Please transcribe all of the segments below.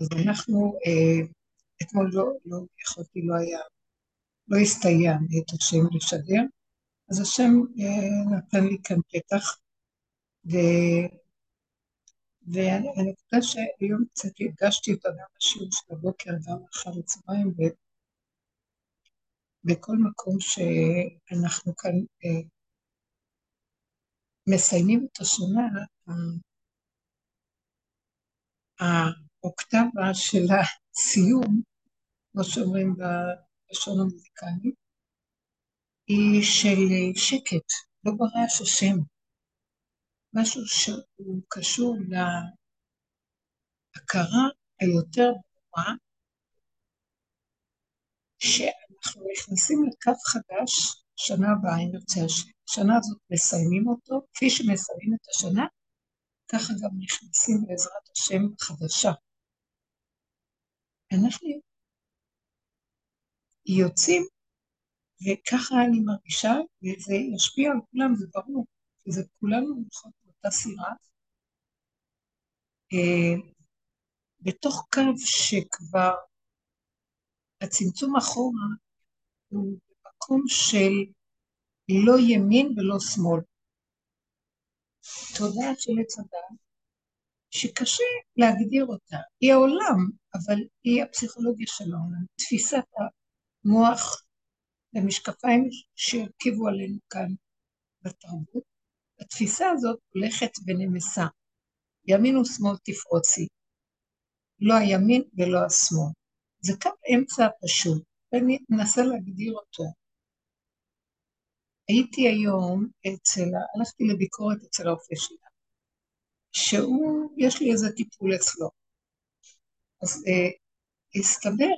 אז אנחנו, אה, אתמול לא, לא יכולתי, לא היה, לא הסתייע מאת השם לשדר, אז השם אה, נתן לי כאן פתח, ו... ואני חושבת שהיום קצת הדגשתי אותה גם בשיעור של הבוקר, גם אחר הצהריים, בכל מקום שאנחנו כאן אה, מסיימים את השנה, האוקטבה של הסיום, כמו שאומרים בלשון המוזיקלית, היא של שקט, לא ברעש השם. משהו שהוא קשור להכרה היותר ברורה, שאנחנו נכנסים לקו חדש, שנה הבאה, אם ירצה השם. שנה הזאת מסיימים אותו, כפי שמסיימים את השנה, ככה גם נכנסים בעזרת השם חדשה. אנחנו יוצאים, וככה אני מרגישה, וזה ישפיע על כולם, זה ברור, וזה כולנו נוחות באותה סירה. אה, בתוך קו שכבר הצמצום אחורה הוא במקום של לא ימין ולא שמאל. תודעה של עץ הדת, שקשה להגדיר אותה. היא העולם, אבל היא הפסיכולוגיה של העולם. תפיסת המוח ומשקפיים שהרכיבו עלינו כאן בתרבות. התפיסה הזאת הולכת ונמסה. ימין ושמאל תפרוצי. לא הימין ולא השמאל. זה קו אמצע פשוט, ואני אנסה להגדיר אותו. הייתי היום אצל, הלכתי לביקורת אצל הרופא שלה, שהוא, יש לי איזה טיפול אצלו. אז אה, הסתבר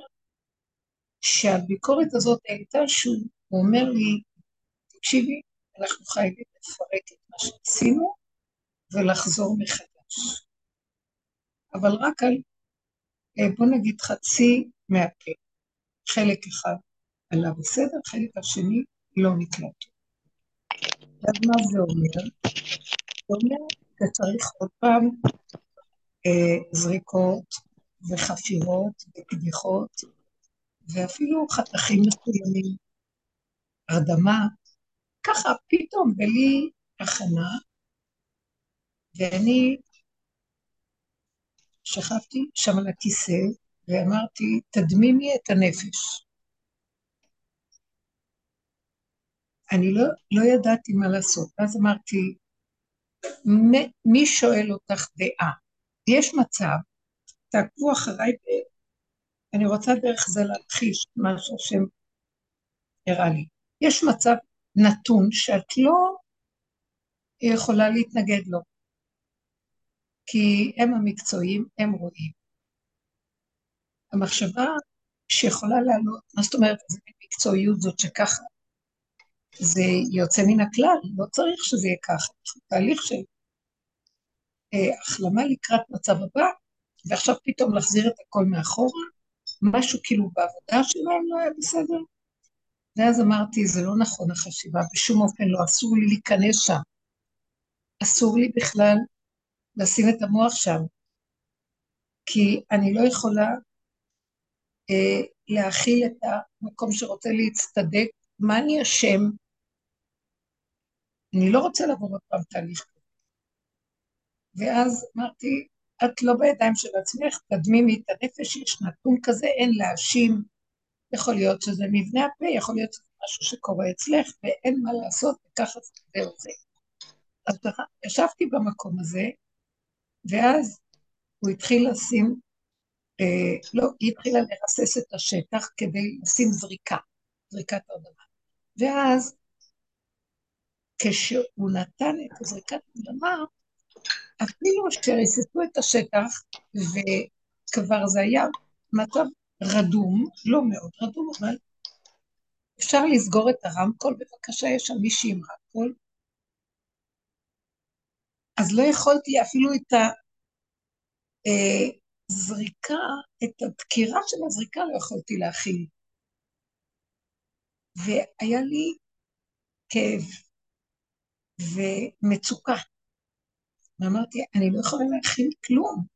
שהביקורת הזאת הייתה שהוא אומר לי, תקשיבי, אנחנו חייבים לפרק את מה שעשינו ולחזור מחדש. אבל רק על, אה, בוא נגיד חצי מהפה. חלק אחד עלה בסדר, חלק השני לא נקלט. אז מה זה אומר? זה אומר שצריך עוד פעם אה, זריקות וחפירות וקדיחות, ואפילו חתכים מסוימים, הרדמה, ככה פתאום בלי הכנה, ואני שכבתי שם על הכיסא ואמרתי, תדמימי את הנפש. אני לא, לא ידעתי מה לעשות. ואז אמרתי, מי שואל אותך דעה? יש מצב, תעקבו אחריי, אני רוצה דרך זה להכחיש מה שהשם הראה לי. יש מצב נתון שאת לא יכולה להתנגד לו, כי הם המקצועיים, הם רואים. המחשבה שיכולה לעלות, מה זאת אומרת, זו מקצועיות זאת שככה זה יוצא מן הכלל, לא צריך שזה יהיה ככה, תהליך של אה, החלמה לקראת מצב הבא, ועכשיו פתאום להחזיר את הכל מאחורה, משהו כאילו בעבודה שלהם לא היה בסדר. ואז אמרתי, זה לא נכון החשיבה, בשום אופן לא, אסור לי להיכנס שם. אסור לי בכלל לשים את המוח שם, כי אני לא יכולה אה, להכיל את המקום שרוצה להצטדק, מה אני אשם? אני לא רוצה לעבור עוד פעם תהליך כזה. ואז אמרתי, את לא בידיים של עצמך, תדמימי את הנפש, יש נתון כזה, אין להאשים. יכול להיות שזה מבנה הפה, יכול להיות שזה משהו שקורה אצלך, ואין מה לעשות, וככה זה. אז ישבתי במקום הזה, ואז הוא התחיל לשים, אה, לא, היא התחילה לרסס את השטח כדי לשים זריקה, זריקת הרדמה. ואז כשהוא נתן את זריקת האדמה, אפילו שריססו את השטח, וכבר זה היה מצב רדום, לא מאוד רדום, אבל אפשר לסגור את הרמקול, בבקשה, יש שם מישהי עם רמקול. אז לא יכולתי אפילו את הזריקה, אה, את הדקירה של הזריקה לא יכולתי להכיל. והיה לי כאב, ומצוקה. ואמרתי, אני לא יכולה להכין כלום.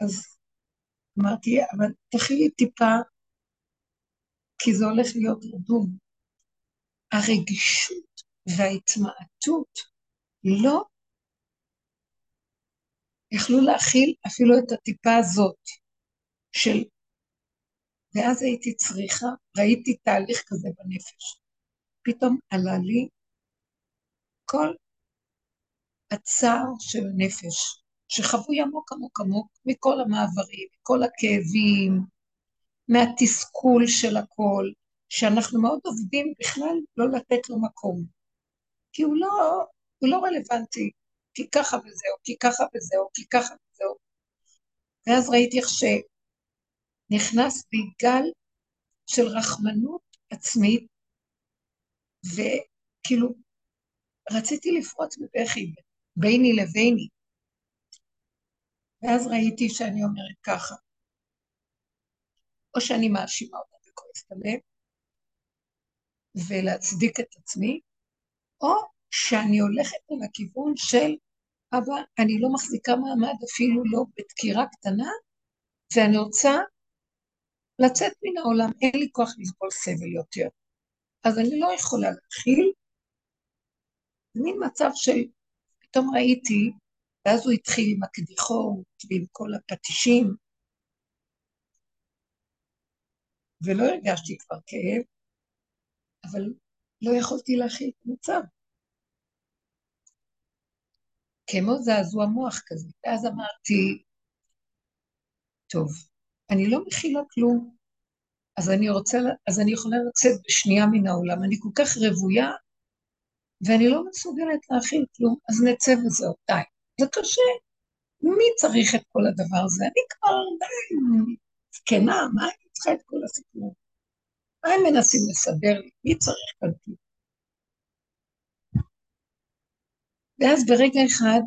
אז אמרתי, אבל תכילי טיפה, כי זה הולך להיות רדום. הרגישות וההתמעטות לא יכלו להכיל אפילו את הטיפה הזאת של... ואז הייתי צריכה, ראיתי תהליך כזה בנפש. פתאום עלה לי כל הצער של הנפש, שחבוי עמוק עמוק עמוק מכל המעברים, מכל הכאבים, מהתסכול של הכל, שאנחנו מאוד עובדים בכלל לא לתת לו מקום. כי הוא לא, הוא לא רלוונטי, כי ככה וזהו, כי ככה וזהו, כי ככה וזהו. ואז ראיתי איך שנכנס בי גל של רחמנות עצמית, וכאילו רציתי לפרוץ בבכי ביני לביני. ואז ראיתי שאני אומרת ככה, או שאני מאשימה אותה וכועסת עליהם, ולהצדיק את עצמי, או שאני הולכת על הכיוון של, אבא, אני לא מחזיקה מעמד אפילו לא בדקירה קטנה, ואני רוצה לצאת מן העולם, אין לי כוח לסבול סבל יותר. אז אני לא יכולה להכיל. זה מין מצב של, פתאום ראיתי, ואז הוא התחיל עם הקדיחות ועם כל הפטישים, ולא הרגשתי כבר כאב, אבל לא יכולתי להכיל את המצב. כמו זעזוע מוח כזה. ואז אמרתי, טוב, אני לא מכילה כלום, אז אני רוצה, אז אני יכולה לצאת בשנייה מן העולם. אני כל כך רוויה, ואני לא מסוגלת להכיל כלום, אז נצא וזהו, די. זה קשה. מי צריך את כל הדבר הזה? אני כבר די זקנה, מה אני צריכה את כל הסיפור? מה הם מנסים לסדר לי? מי צריך כאן כלום? ואז ברגע אחד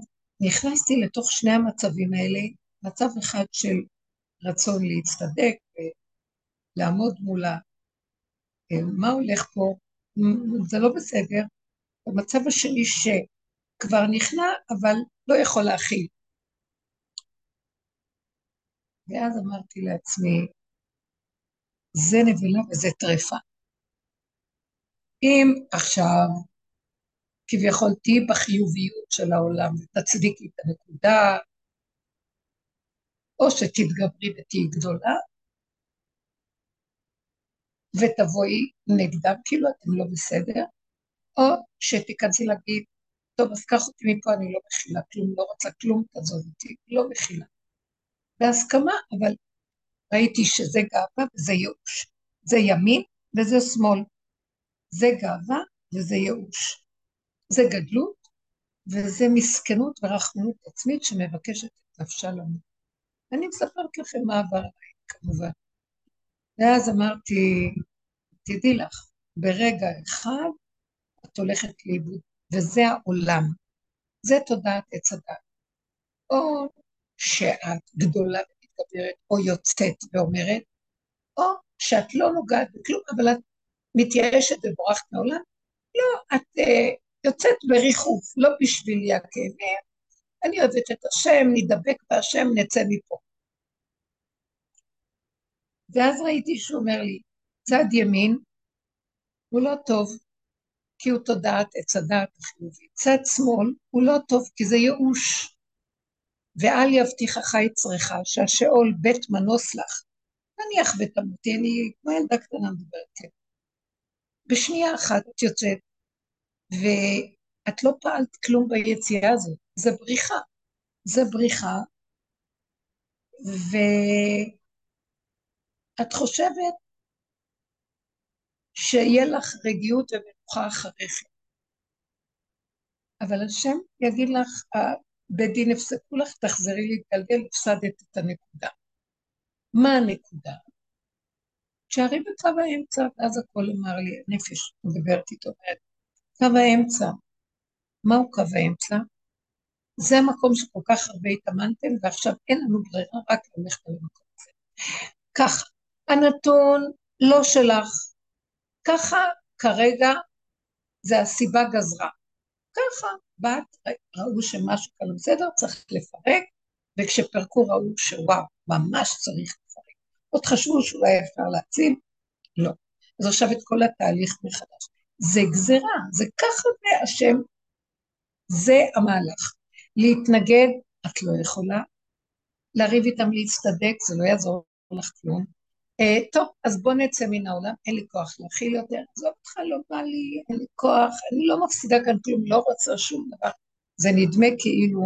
נכנסתי לתוך שני המצבים האלה, מצב אחד של רצון להצטדק ולעמוד מולה, מה הולך פה, זה לא בסדר. במצב השני שכבר נכנע, אבל לא יכול להכיל. ואז אמרתי לעצמי, זה נבלה וזה טרפה. אם עכשיו כביכול תהיי בחיוביות של העולם ותצדיקי את הנקודה, או שתתגברי ותהיי גדולה, ותבואי נגדם כאילו אתם לא בסדר, או שתיכנסי להגיד, טוב, אז קח אותי מפה, אני לא מכילה כלום, לא רוצה כלום, תעזוב אותי, לא מכילה. בהסכמה, אבל ראיתי שזה גאווה וזה ייאוש. זה ימין וזה שמאל. זה גאווה וזה ייאוש. זה גדלות וזה מסכנות ורחמנות עצמית שמבקשת את נפשה לנו. אני מספרת לכם מה עבר עליי, כמובן. ואז אמרתי, תדעי לך, ברגע אחד את הולכת לאיבוד, וזה העולם. זה תודעת עץ הדת. או שאת גדולה ומתגברת, או יוצאת ואומרת, או שאת לא נוגעת בכלום, אבל את מתייאשת ובורחת מעולם. לא, את uh, יוצאת בריחוף, לא בשבילי הכאבים. אני אוהבת את השם, נדבק בהשם, נצא מפה. ואז ראיתי שהוא אומר לי, צד ימין הוא לא טוב, כי הוא תודעת עץ הדעת החיובי. צד שמאל הוא לא טוב, כי זה ייאוש. ואל יבטיחך יצרך, שהשאול בית מנוס לך. נניח ותמותי, אני כמו ילדה קטנה מדברת, כן. בשנייה אחת את יוצאת, ואת לא פעלת כלום ביציאה הזאת, זה בריחה. זה בריחה, ואת חושבת שיהיה לך רגיעות ומנוחה אחריכם. אבל השם יגיד לך, בית דין הפסקו לך, תחזרי להתגלגל, הפסדת את הנקודה. מה הנקודה? תשארי בקו האמצע, ואז הכל אמר לי, הנפש מדברת איתו, קו האמצע. מהו קו האמצע? זה המקום שכל כך הרבה התאמנתם, ועכשיו אין לנו ברירה רק ללכת למקום הזה. ככה, הנתון לא שלך, ככה כרגע זה הסיבה גזרה. ככה, באת, ראו שמשהו כאן לא בסדר, צריך לפרק, וכשפרקו ראו שוואו, ממש צריך לפרק. עוד חשבו שאולי אפשר להציל, לא. אז עכשיו את כל התהליך מחדש. זה גזירה, זה ככה זה השם, זה המהלך. להתנגד, את לא יכולה. לריב איתם להצטדק, זה לא יעזור לך כלום. Uh, טוב, אז בוא נצא מן העולם, אין לי כוח להכיל יותר, עזוב אותך, לא בא לי, אין לי כוח, אני לא מפסידה כאן כלום, לא רוצה שום דבר. זה נדמה כאילו,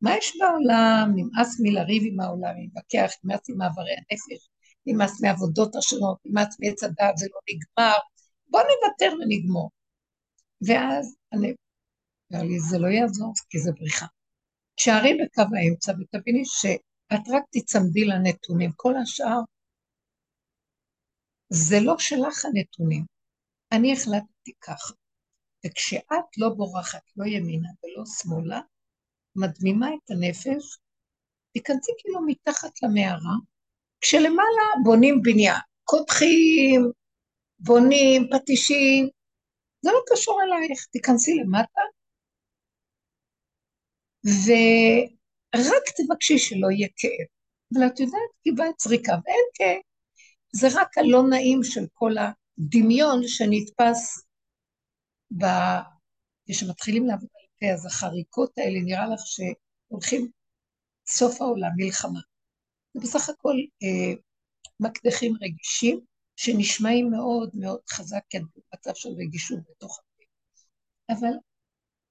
מה יש בעולם? נמאס מלריב עם העולם, להתווכח, נמאס עם מעברי הנפש, נמאס מעבודות השונות, נמאס מעץ הדעת, זה לא נגמר, בוא נוותר ונגמור. ואז אני, אמר לי, זה לא יעזור, כי זה בריחה. שערי בקו האמצע ותביני שאת רק תצמדי לנתונים, כל השאר זה לא שלך הנתונים. אני החלטתי ככה. וכשאת לא בורחת, לא ימינה ולא שמאלה, מדמימה את הנפש, תיכנסי כאילו מתחת למערה, כשלמעלה בונים בניין, קודחים, בונים, פטישים, זה לא קשור אלייך, תיכנסי למטה, ורק תבקשי שלא יהיה כאב. אבל את יודעת, קיבלת זריקה ואין כאב. זה רק הלא נעים של כל הדמיון שנתפס ב... כשמתחילים לעבוד על פה, אז החריקות האלה, נראה לך שהולכים סוף העולם, מלחמה. זה בסך הכל אה, מקדחים רגישים, שנשמעים מאוד מאוד חזק, כן, במצב של רגישות בתוך הפה. אבל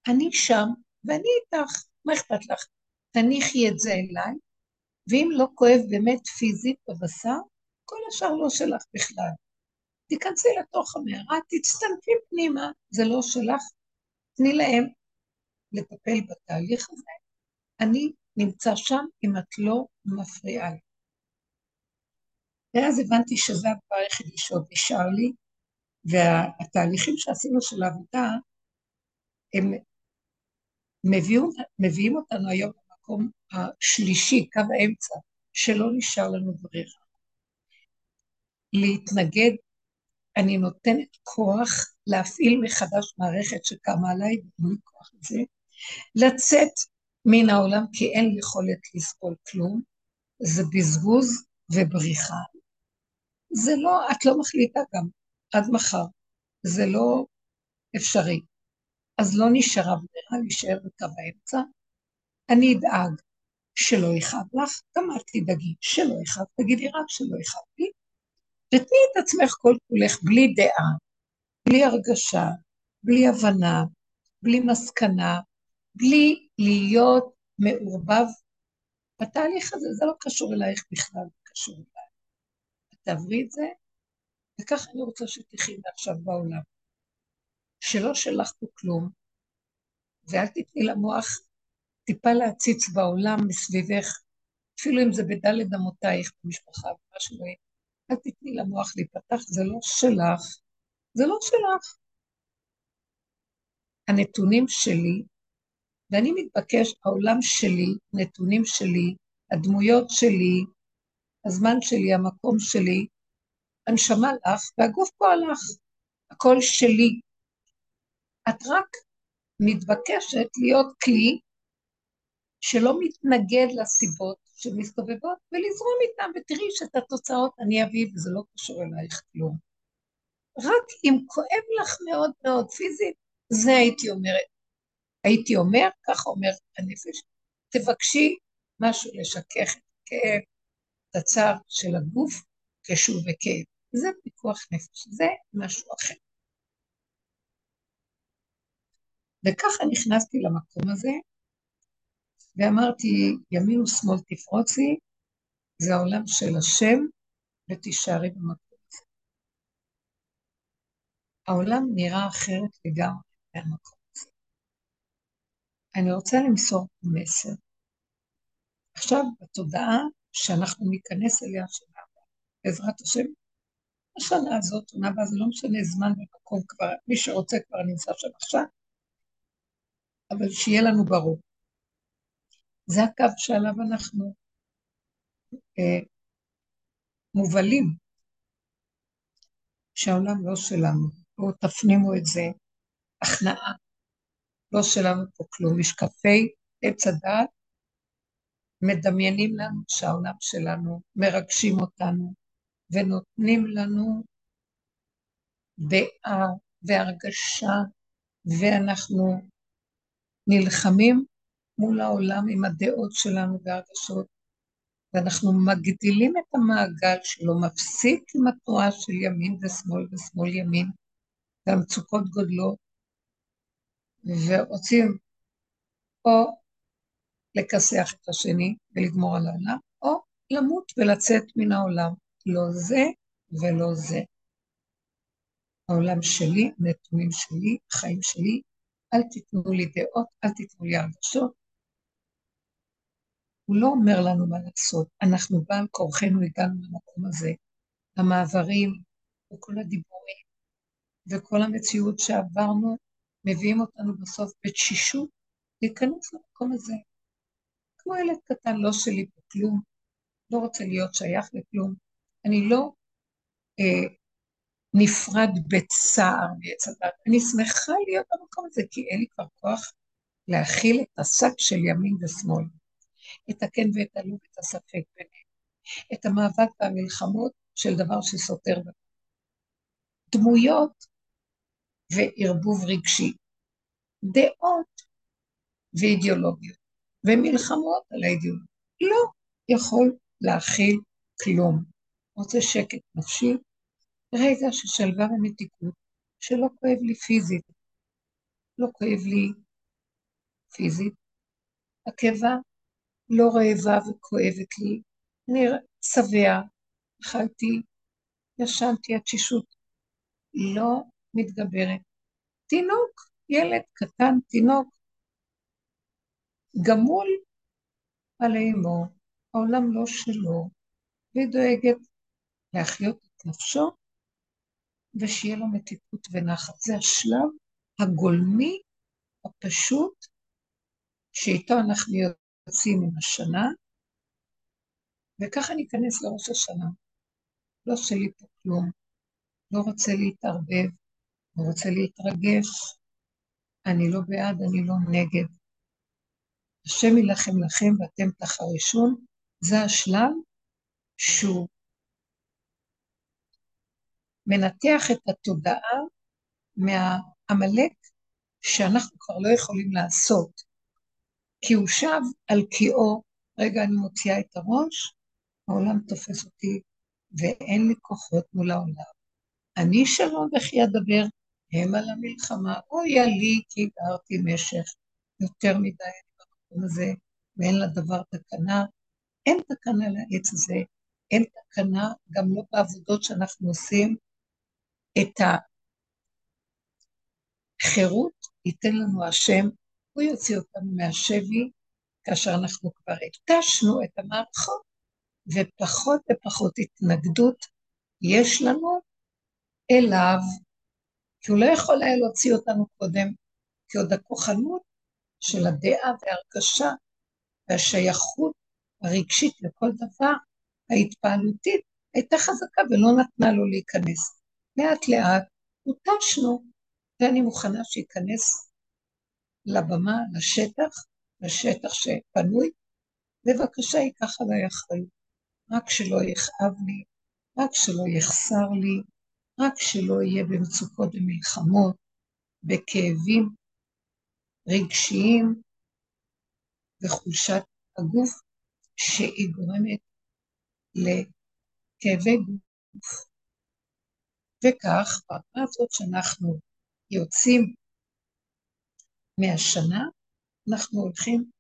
אני שם, ואני איתך, מה אכפת לך? תניחי את זה אליי, ואם לא כואב באמת פיזית בבשר, כל השאר לא שלך בכלל. תיכנסי לתוך המערה, תצטנפי פנימה, זה לא שלך, תני להם לטפל בתהליך הזה. אני נמצא שם אם את לא מפריעה לי. ואז הבנתי שזה הדבר היחידי שעוד נשאר לי, והתהליכים שעשינו של העבודה, הם מביאים, מביאים אותנו היום למקום השלישי, קו האמצע, שלא נשאר לנו ברירה. להתנגד, אני נותנת כוח להפעיל מחדש מערכת שקמה עליי, ואין לי כוח לזה, לצאת מן העולם כי אין יכולת לסבול כלום, זה בזבוז ובריחה. זה לא, את לא מחליטה גם, עד מחר. זה לא אפשרי. אז לא נשארה ברירה להישאר בקו האמצע. אני אדאג שלא יכאב לך, גם את תדאגי שלא יכאב, תגידי רק שלא יכאב לי, ותני את עצמך כל כולך בלי דעה, בלי הרגשה, בלי הבנה, בלי מסקנה, בלי להיות מעורבב בתהליך הזה, זה לא קשור אלייך בכלל, זה קשור אליי. תעברי את זה, וככה אני רוצה שתחי מעכשיו בעולם. שלא שלח פה כלום, ואל תתני למוח טיפה להציץ בעולם מסביבך, אפילו אם זה בדלת אמותייך במשפחה, ומה שלא יהיה. אל תתני למוח להיפתח, זה לא שלך, זה לא שלך. הנתונים שלי, ואני מתבקש, העולם שלי, נתונים שלי, הדמויות שלי, הזמן שלי, המקום שלי, הנשמה לך והגוף פה הלך, הכל שלי. את רק מתבקשת להיות כלי שלא מתנגד לסיבות שמסתובבות ולזרום איתן, ותראי שאת התוצאות אני אביא וזה לא קשור אלייך כלום. רק אם כואב לך מאוד מאוד פיזית, זה הייתי אומרת. הייתי אומר, ככה אומר הנפש, תבקשי משהו לשכך את הכאב, את הצער של הגוף כשהוא בכאב. זה פיקוח נפש, זה משהו אחר. וככה נכנסתי למקום הזה, ואמרתי, ימין ושמאל תפרוצי, זה העולם של השם, ותישארי במקום הזה. העולם נראה אחרת לגמרי מהמקום הזה. אני רוצה למסור מסר. עכשיו, בתודעה שאנחנו ניכנס אליה שנה הבאה, בעזרת השם, השנה הזאת, שנה הבאה, זה לא משנה זמן ומקום כבר, מי שרוצה כבר נמצא שם עכשיו, אבל שיהיה לנו ברור. זה הקו שעליו אנחנו אה, מובלים, שהעולם לא שלנו. בואו תפנימו את זה, הכנעה, לא שלנו פה כלום. משקפי עץ הדעת מדמיינים לנו שהעולם שלנו, מרגשים אותנו, ונותנים לנו דעה והרגשה, ואנחנו נלחמים מול העולם עם הדעות שלנו והרגשות, ואנחנו מגדילים את המעגל שלו, מפסיק עם התנועה של ימין ושמאל ושמאל ימין, והמצוקות גודלות, ורוצים או לכסח את השני ולגמור על העולם, או למות ולצאת מן העולם. לא זה ולא זה. העולם שלי, נתונים שלי, חיים שלי, אל תיתנו לי דעות, אל תיתנו לי הרגשות. הוא לא אומר לנו מה לעשות, אנחנו בעל כורחנו הגענו למקום הזה. המעברים וכל הדיבורים וכל המציאות שעברנו מביאים אותנו בסוף בתשישות להיכנס למקום הזה. כמו ילד קטן, לא שלי פה כלום, לא רוצה להיות שייך לכלום. אני לא אה, נפרד בצער מעץ הדת. אני שמחה להיות במקום הזה, כי אין לי כבר כוח להכיל את השק של ימין ושמאל, את הכן ואת הלא ואת הספק ביניהם, את המאבק והמלחמות של דבר שסותר. דמויות וערבוב רגשי, דעות ואידיאולוגיות, ומלחמות על האידיאולוגיה. לא יכול להכיל כלום. רוצה שקט נפשי, רגע של שלווה ומתיקות, שלא כואב לי פיזית. לא כואב לי פיזית. הקיבה לא רעבה וכואבת לי. אני שבע, אכלתי, ישנתי, התשישות לא מתגברת. תינוק, ילד קטן, תינוק, גמול על אימו, העולם לא שלו, והיא דואגת להחיות את נפשו ושיהיה לו מתיקות ונחת. זה השלב הגולמי, הפשוט, שאיתו אנחנו יוצאים עם השנה, וככה ניכנס לראש השנה. לא שלי פה כלום, לא רוצה להתערבב, לא רוצה להתרגש, אני לא בעד, אני לא נגד. השם יילחם לכם ואתם תחרישון, זה השלב שהוא מנתח את התודעה מהעמלק שאנחנו כבר לא יכולים לעשות, כי הוא שב על קיאו, רגע אני מוציאה את הראש, העולם תופס אותי ואין לי כוחות מול העולם. אני שלום וכי אדבר, הם על המלחמה, אוי לי כי גרתי משך יותר מדי במקום הזה, ואין לדבר תקנה. אין תקנה לעץ הזה, אין תקנה גם לא בעבודות שאנחנו עושים, את החירות ייתן לנו השם, הוא יוציא אותנו מהשבי, כאשר אנחנו כבר התשנו את המערכות, ופחות ופחות התנגדות יש לנו אליו, כי הוא לא יכול היה להוציא אותנו קודם, כי עוד הכוחנות של הדעה וההרגשה והשייכות הרגשית לכל דבר, ההתפעלותית, הייתה חזקה ולא נתנה לו להיכנס. לאט לאט הותשנו, ואני מוכנה שייכנס לבמה, לשטח, לשטח שפנוי, בבקשה ייקח עליי אחריות. רק שלא יכאב לי, רק שלא יחסר לי, רק שלא יהיה במצוקות ומלחמות, בכאבים רגשיים וחולשת הגוף שהיא גורמת לכאבי גוף. וכך, ברמה הזאת שאנחנו יוצאים מהשנה, אנחנו הולכים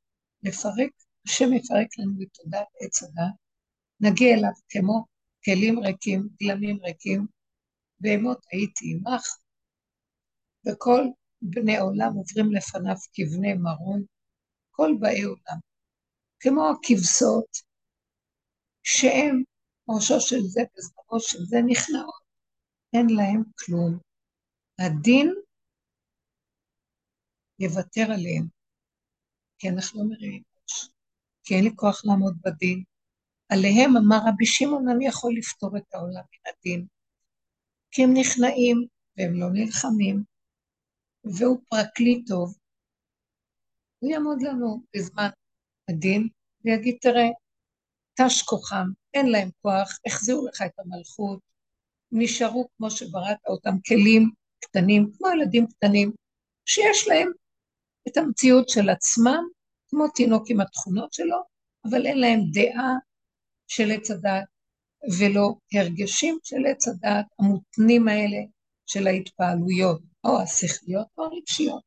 לפרק, השם יפרק לנו את תודעת עץ הדת, נגיע אליו כמו כלים ריקים, גלמים ריקים, בהמות הייתי עמך, וכל בני עולם עוברים לפניו כבני מרון, כל באי עולם, כמו הכבשות, שהם ראשו של זה וזרעו של זה נכנעות, אין להם כלום. הדין יוותר עליהם, כי אנחנו לא מרימים כי אין לי כוח לעמוד בדין. עליהם אמר רבי שמעון, אני יכול לפתור את העולם מן הדין, כי הם נכנעים והם לא נלחמים, והוא פרקליט טוב, הוא יעמוד לנו בזמן הדין, ויגיד, תראה, תש כוחם, אין להם כוח, החזירו לך את המלכות, נשארו כמו שבראת אותם כלים קטנים, כמו ילדים קטנים, שיש להם את המציאות של עצמם, כמו תינוק עם התכונות שלו, אבל אין להם דעה של עץ הדת, ולא הרגשים של עץ הדת המותנים האלה של ההתפעלויות, או השכליות או הרגשיות.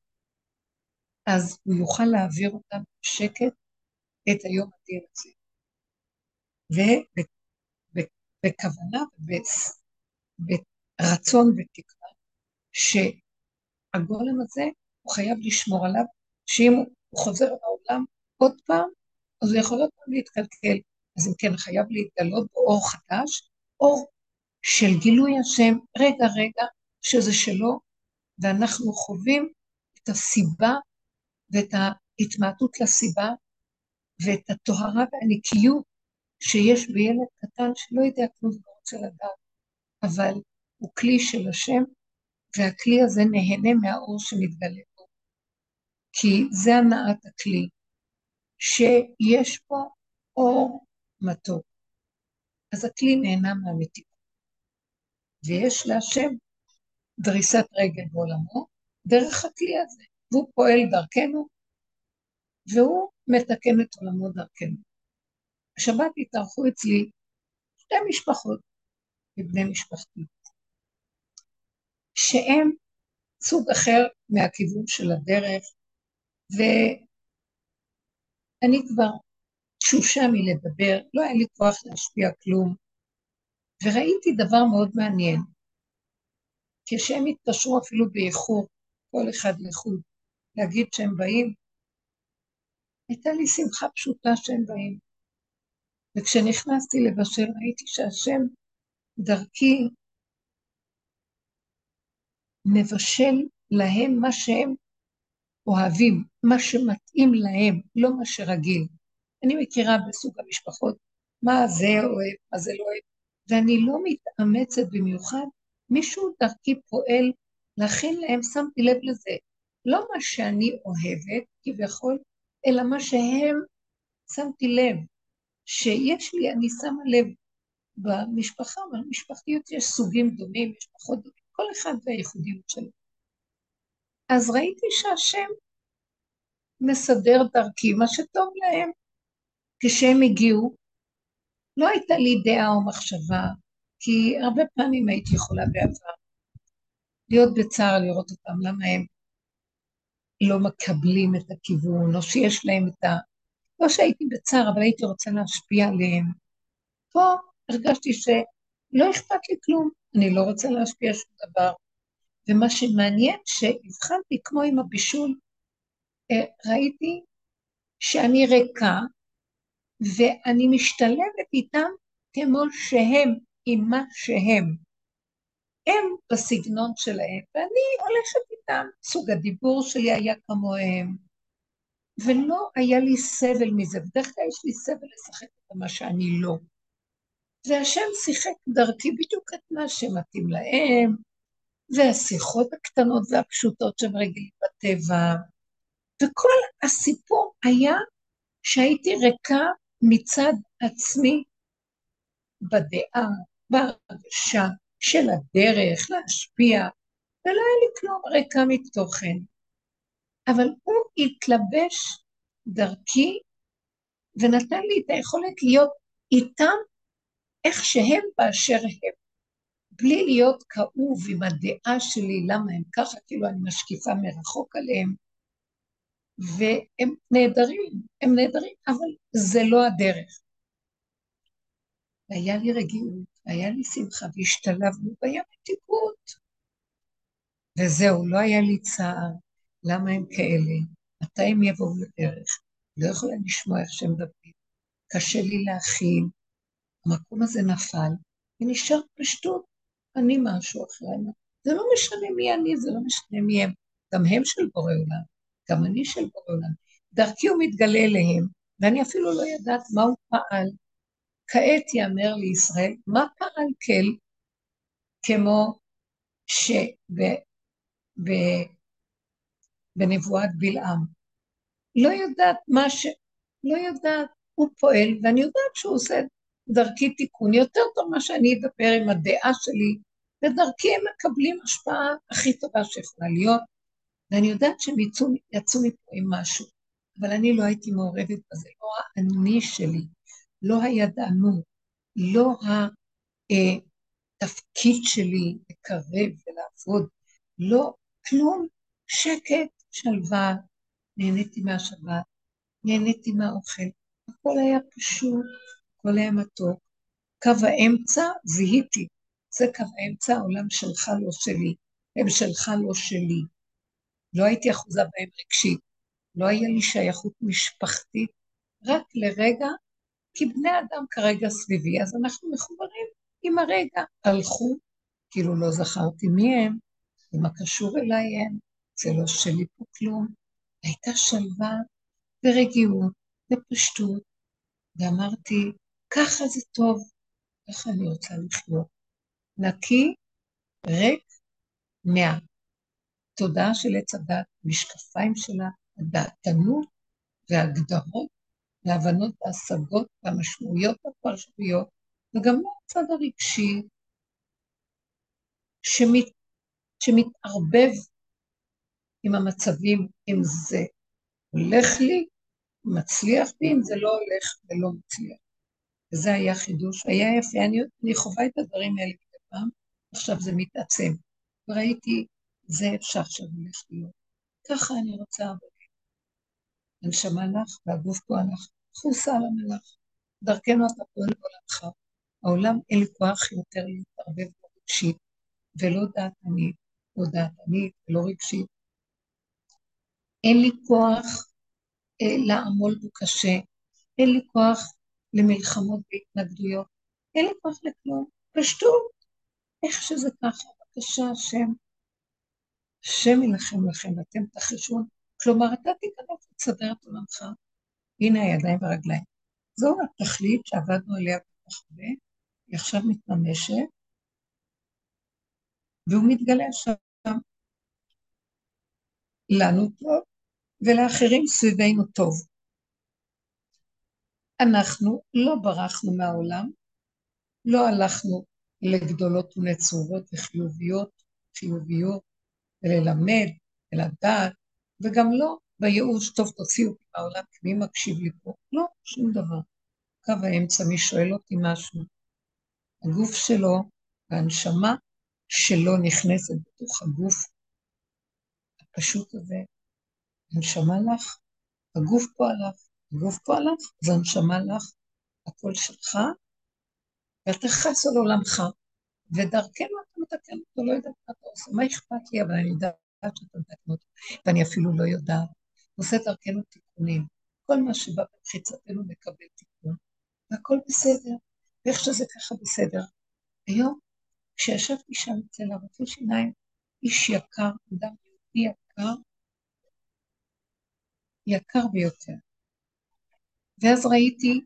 אז הוא יוכל להעביר אותם בשקט את היום הדין הזה. ובכוונה וברצון ותקווה, שהגולם הזה, הוא חייב לשמור עליו, שאם הוא חוזר לעולם עוד פעם, אז הוא יכול עוד פעם להתקלקל. אז אם כן, חייב להתגלות בו אור חדש, אור של גילוי השם, רגע רגע, שזה שלו, ואנחנו חווים את הסיבה ואת ההתמעטות לסיבה, ואת הטהרה והנקיות שיש בילד קטן שלא יודע כלום ולא רוצה לדעת, אבל הוא כלי של השם, והכלי הזה נהנה מהאור שמתגלה. כי זה הנעת הכלי, שיש פה אור מתוק. אז הכלי נהנה מהמתיקות. ויש להשם דריסת רגל בעולמו דרך הכלי הזה, והוא פועל דרכנו, והוא מתקן את עולמו דרכנו. השבת התארחו אצלי שתי משפחות מבני משפחתי, שהם סוג אחר מהכיוון של הדרך, ואני כבר תשושה מלדבר, לא היה לי כוח להשפיע כלום, וראיתי דבר מאוד מעניין. כשהם התקשרו אפילו באיחור, כל אחד לחוד, להגיד שהם באים, הייתה לי שמחה פשוטה שהם באים. וכשנכנסתי לבשל ראיתי שהשם דרכי מבשל להם מה שהם אוהבים, מה שמתאים להם, לא מה שרגיל. אני מכירה בסוג המשפחות מה זה אוהב, מה זה לא אוהב, ואני לא מתאמצת במיוחד, מישהו דרכי פועל להכין להם, שמתי לב לזה, לא מה שאני אוהבת כביכול, אלא מה שהם, שמתי לב, שיש לי, אני שמה לב, במשפחה, במשפחתיות יש סוגים דומים, יש פחות דומים, כל אחד והייחודיות שלו. אז ראיתי שהשם מסדר דרכי מה שטוב להם. כשהם הגיעו, לא הייתה לי דעה או מחשבה, כי הרבה פעמים הייתי יכולה בעבר להיות בצער לראות אותם, למה הם לא מקבלים את הכיוון, או שיש להם את ה... לא שהייתי בצער, אבל הייתי רוצה להשפיע עליהם. פה הרגשתי שלא אכפת לי כלום, אני לא רוצה להשפיע שום דבר. ומה שמעניין, שהבחנתי כמו עם הבישול, אה, ראיתי שאני ריקה, ואני משתלבת איתם כמו שהם, עם מה שהם. הם בסגנון שלהם, ואני הולכת איתם. סוג הדיבור שלי היה כמוהם, ולא היה לי סבל מזה. בדרך כלל יש לי סבל לשחק את מה שאני לא. והשם שיחק דרכי בדיוק את מה שמתאים להם, והשיחות הקטנות והפשוטות שהם רגילים בטבע, וכל הסיפור היה שהייתי ריקה מצד עצמי בדעה, בהרגשה של הדרך להשפיע, ולא היה לי כלום ריקה מתוכן. אבל הוא התלבש דרכי ונתן לי את היכולת להיות איתם איך שהם באשר הם, בלי להיות כאוב עם הדעה שלי, למה הם ככה, כאילו אני משקיפה מרחוק עליהם. והם נהדרים, הם נהדרים, אבל זה לא הדרך. והיה לי רגיעות, היה לי שמחה, והשתלבנו, והיה מתיקות. וזהו, לא היה לי צער. למה הם כאלה? מתי הם יבואו לדרך? לא יכולה לשמוע איך שהם מדברים. קשה לי להכיל. המקום הזה נפל, ונשאר פשטות. אני משהו אחר. זה לא משנה מי אני, זה לא משנה מי הם. גם הם של בורא עולם. גם אני של בורא עולם. דרכי הוא מתגלה אליהם, ואני אפילו לא יודעת מה הוא פעל. כעת יאמר לישראל, מה פעל כל כמו שבנבואת בלעם. לא יודעת מה ש... לא יודעת, הוא פועל, ואני יודעת שהוא עושה דרכי תיקון יותר טוב ממה שאני אדבר עם הדעה שלי, ודרכי הם מקבלים השפעה הכי טובה שיכולה להיות, ואני יודעת שהם יצאו, יצאו מפה עם משהו, אבל אני לא הייתי מעורבת בזה, לא האני שלי, לא הידענות, לא התפקיד שלי לקרב ולעבוד, לא כלום, שקט, שלווה, נהניתי מהשבת, נהניתי מהאוכל, הכל היה פשוט, הכל היה מתוק. קו האמצע, זיהיתי, זה קו האמצע, העולם שלך לא שלי, הם שלך לא שלי. לא הייתי אחוזה בהם רגשית, לא היה לי שייכות משפחתית, רק לרגע, כי בני אדם כרגע סביבי, אז אנחנו מחוברים עם הרגע. הלכו, כאילו לא זכרתי מי הם, ומה קשור אליי הם, זה לא שלי פה כלום. הייתה שלווה ורגיעות ופשטות, ואמרתי, ככה זה טוב, ככה אני רוצה לחיות. נקי, ריק, מהתודעה של עץ הדת, משקפיים שלה, הדעתנות והגדרות והבנות והשגות והמשמעויות והפרשנויות, וגם מהצד הרגשי שמת, שמתערבב עם המצבים, אם זה הולך לי, מצליח בי, אם זה לא הולך ולא מצליח. וזה היה חידוש, היה יפה, אני, אני חווה את הדברים האלה מדי פעם, עכשיו זה מתעצם. וראיתי, זה אפשר שהולך להיות. ככה אני רוצה, הנשמה לך והגוף פועל לך, חוסה על המלאך, דרכנו אתה פועל בעולמך. העולם אין לי כוח יותר להתערבב ברגשית, ולא דעתנית, לא דעתנית ולא רגשית, אין לי כוח אה, לעמול בו קשה, אין לי כוח למלחמות והתנגדויות, אין לי כוח לכלום, פשטות, איך שזה ככה, בבקשה השם, השם יילחם לכם ואתם תחשבון, כלומר אתה תיכנס לסדר את עולמך, הנה הידיים והרגליים. זו התכלית שעבדנו עליה כל כך הרבה, היא עכשיו מתממשת, והוא מתגלה שם. לנו טוב, ולאחרים סביבנו טוב. אנחנו לא ברחנו מהעולם, לא הלכנו לגדולות ונצורות וחיוביות, חיוביות, וללמד, ולדעת, וגם לא בייאוש, טוב תוציאו אותי מהעולם, כי מי מקשיב לי פה? לא, שום דבר. קו האמצע, מי שואל אותי משהו, הגוף שלו והנשמה שלו נכנסת בתוך הגוף הפשוט הזה, הנשמה לך, הגוף פה עליו, הגוף פה עליו, זה הנשמה לך, הכל שלך, ואתה חס על עולמך, ודרכנו אתה מתקן אותו, לא יודעת מה אתה עושה, מה אכפת לי, אבל אני יודעת שאתה מתקן אותו, ואני אפילו לא יודעת. עושה דרכנו תיקונים. כל מה שבא במחיצתנו מקבל תיקון, והכל בסדר, ואיך שזה ככה בסדר. היום, כשישבתי שם אצל הרופא שיניים, איש יקר, אדם יקר, יקר ביותר. ואז ראיתי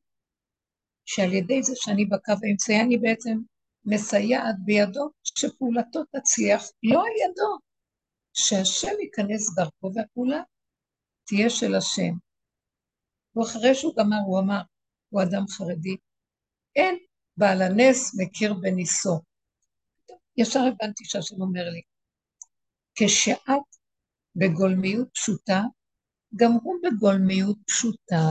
שעל ידי זה שאני בקו האמצעי, אני בעצם מסייעת בידו שפעולתו תצליח, לא על ידו, שהשם ייכנס דרכו והפעולה תהיה של השם. ואחרי שהוא גמר, הוא אמר, הוא אדם חרדי, אין בעל הנס מכיר בניסו. ישר הבנתי שהשם אומר לי, כשאת בגולמיות פשוטה, גם הוא בגולמיות פשוטה,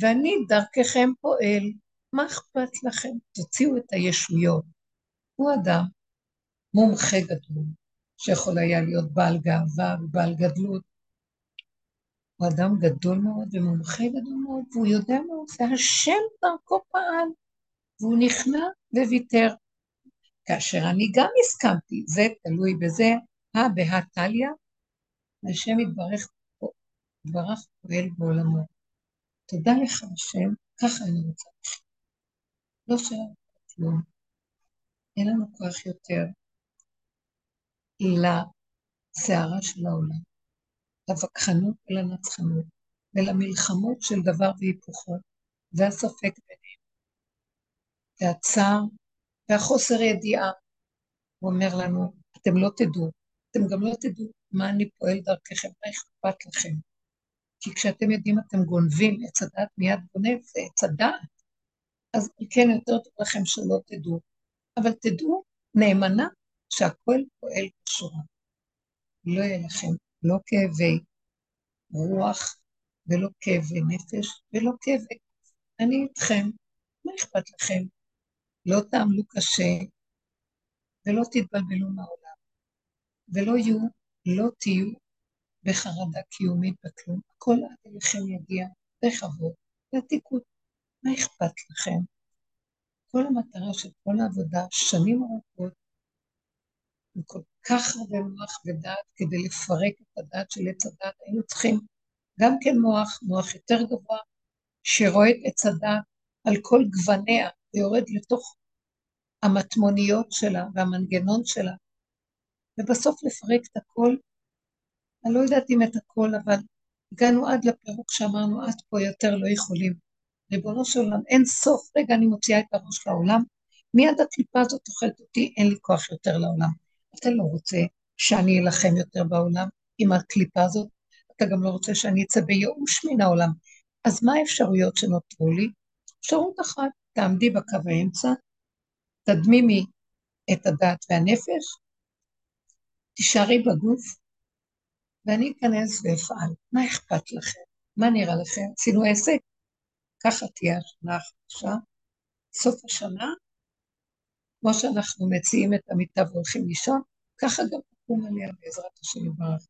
ואני דרככם פועל, מה אכפת לכם? תוציאו את הישויות. הוא אדם מומחה גדול, שיכול היה להיות בעל גאווה ובעל גדלות. הוא אדם גדול מאוד ומומחה גדול מאוד, והוא יודע מה עושה. השם דרכו פעל, והוא נכנע וויתר. כאשר אני גם הסכמתי, זה תלוי בזה, הא בהא תליא, השם יתברך דברך פועל בעולמו. תודה לך, השם, ככה אני רוצה לחיות. לא שלנו כלום. אין לנו כוח יותר לסערה של העולם, לווכחנות ולנצחנות, ולמלחמות של דבר והיפוכו, והספק ביניהם, והצער, והחוסר ידיעה. הוא אומר לנו, אתם לא תדעו, אתם גם לא תדעו מה אני פועל דרככם, מה אכפת לכם. כי כשאתם יודעים אתם גונבים, עץ הדעת מיד גונב, זה עץ הדעת. אז כן, יותר טוב לכם שלא תדעו. אבל תדעו נאמנה שהכל פועל כשורה. לא יהיה לכם לא כאבי רוח ולא כאבי נפש ולא כאבי... אני איתכם, מה אכפת לכם? לא תעמלו קשה ולא תתבלבלו מהעולם, ולא יהיו, לא תהיו בחרדה קיומית בכלום. הכל עד אליכם יגיע בכבוד, ועתיקות. מה אכפת לכם? כל המטרה של כל העבודה, שנים ארוכות, עם כל כך הרבה מוח ודעת כדי לפרק את הדעת של עץ הדעת, היינו צריכים גם כן מוח, מוח יותר גבוה, שרואה את עץ הדעת על כל גווניה ויורד לתוך המטמוניות שלה והמנגנון שלה, ובסוף לפרק את הכל. אני לא יודעת אם את הכל, אבל הגענו עד לפירוק שאמרנו, עד פה יותר לא יכולים. ריבונו של עולם, אין סוף, רגע, אני מוציאה את הראש לעולם, מיד הקליפה הזאת אוכלת אותי, אין לי כוח יותר לעולם. אתה לא רוצה שאני אלחם יותר בעולם עם הקליפה הזאת, אתה גם לא רוצה שאני אצא בייאוש מן העולם. אז מה האפשרויות שנותרו לי? אפשרות אחת, תעמדי בקו האמצע, תדמימי את הדעת והנפש, תישארי בגוף, ואני אכנס ואפעל. מה אכפת לכם? מה נראה לכם? עשינו עסק? ככה תהיה השנה החדשה. סוף השנה, כמו שאנחנו מציעים את המיטה והולכים לישון, ככה גם תקום עליה בעזרת השם יברך.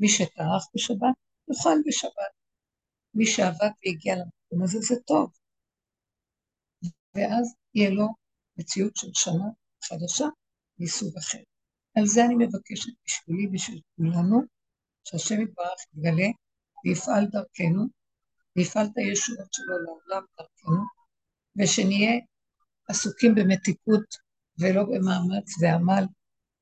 מי שטרח בשבת, יאכל בשבת. מי שעבד והגיע למקום הזה, זה טוב. ואז יהיה לו מציאות של שנה חדשה מסוג אחר. על זה אני מבקשת בשבילי, בשביל כולנו, שהשם יתברך יגלה ויפעל דרכנו, ויפעל את הישועות שלו לעולם דרכנו, ושנהיה עסוקים במתיקות ולא במאמץ ועמל,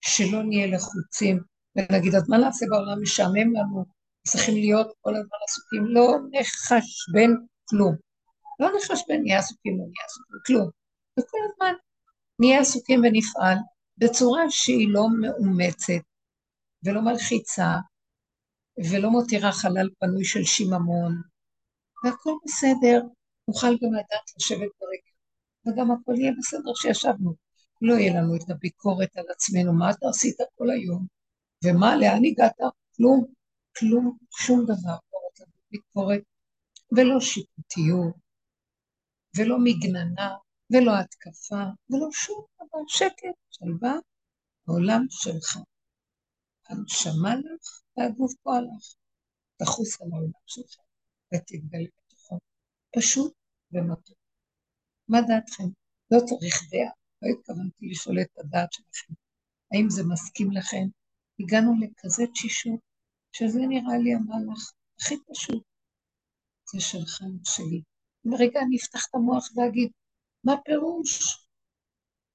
שלא נהיה לחוצים ונגיד, אז מה נעשה בעולם משעמם לנו, צריכים להיות כל הזמן עסוקים, לא נחשבן כלום. לא נחשבן, נהיה עסוקים, לא נהיה עסוקים, כלום. וכל הזמן נהיה עסוקים ונפעל בצורה שהיא לא מאומצת ולא מלחיצה ולא מותירה חלל פנוי של שיממון, והכל בסדר, נוכל גם לדעת לשבת ברגע, וגם הכל יהיה בסדר שישבנו. לא יהיה לנו את הביקורת על עצמנו, מה אתה עשית כל היום, ומה, לאן הגעת? כלום, כלום, שום דבר, לא ביקורת, ולא שיפוטיות, ולא מגננה, ולא התקפה, ולא שום דבר, שקט, שלווה, העולם שלך. הנשמה לך והגוף פועל לך. תחוס על העולם שלך ותתגלה בתוכו. פשוט ומתוק. מה דעתכם? לא צריך דעה, לא התכוונתי לשאול את הדעת שלכם. האם זה מסכים לכם? הגענו לכזה תשישות, שזה נראה לי המהלך הכי פשוט. זה שלך, שלי. רגע אני אפתח את המוח ואגיד, מה פירוש?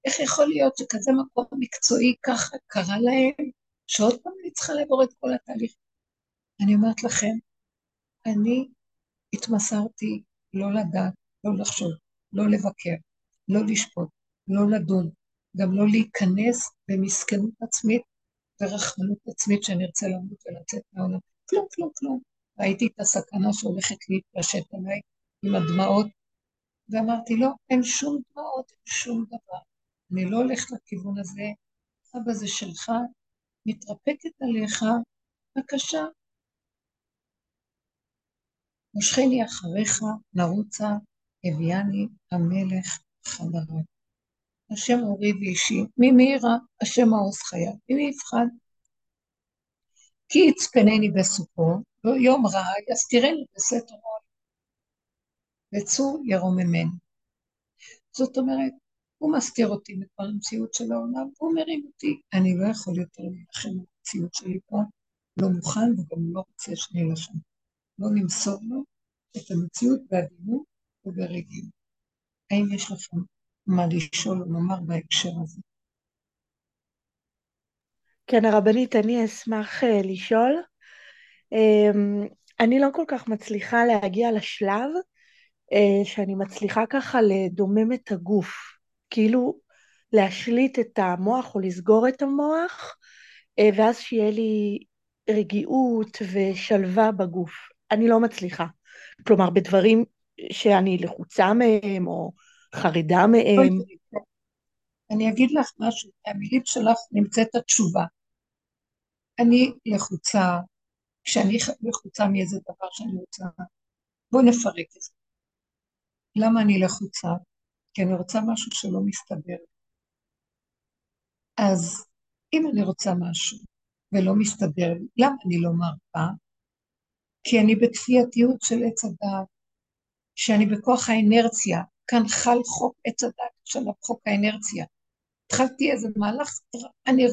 איך יכול להיות שכזה מקום מקצועי ככה קרה להם, שעוד פעם אני צריכה לעבור את כל התהליך? אני אומרת לכם, אני התמסרתי לא לדעת, לא לחשוב, לא לבקר, לא לשפוט, לא לדון, גם לא להיכנס במסכנות עצמית ורחמנות עצמית שאני ארצה למות ולצאת מהעולם. כלום, כלום, כלום. ראיתי את הסכנה שהולכת להתפשט עליי עם הדמעות, ואמרתי, לא, אין שום דמעות, אין שום דבר. אני לא הולך לכיוון הזה, אבא זה שלך, מתרפקת עליך, בבקשה. מושכני אחריך, נרוצה, הביאני המלך חדרה. השם אורי ואישי, מי מאירה, השם העוז חייו, מי יפחד? כי יצפנני בסוכו, יום רע יסתירני בסתר עול, וצור ירוממני. זאת אומרת, הוא מסתיר אותי מכל המציאות של העולם, והוא מרים אותי. אני לא יכול יותר להילחם במציאות שלי פה, לא מוכן וגם לא רוצה שנילחם. לא נמסור לו את המציאות בעדינות וברגיל. האם יש לכם מה לשאול או לומר בהקשר הזה. כן, הרבנית, אני אשמח uh, לשאול. Um, אני לא כל כך מצליחה להגיע לשלב uh, שאני מצליחה ככה לדומם את הגוף, כאילו להשליט את המוח או לסגור את המוח, uh, ואז שיהיה לי רגיעות ושלווה בגוף. אני לא מצליחה. כלומר, בדברים שאני לחוצה מהם, או חרדה מהם. אני אגיד לך משהו, המילים שלך נמצאת התשובה. אני לחוצה, כשאני לחוצה מאיזה דבר שאני רוצה, בואו נפרק את זה. למה אני לחוצה? כי אני רוצה משהו שלא מסתבר. אז אם אני רוצה משהו ולא מסתדר למה אני לא מרפה? כי אני בכפייתיות של עץ הדעת, שאני בכוח האנרציה, כאן חל חוק עץ הדעת של חוק האנרציה. התחלתי איזה מהלך, אני,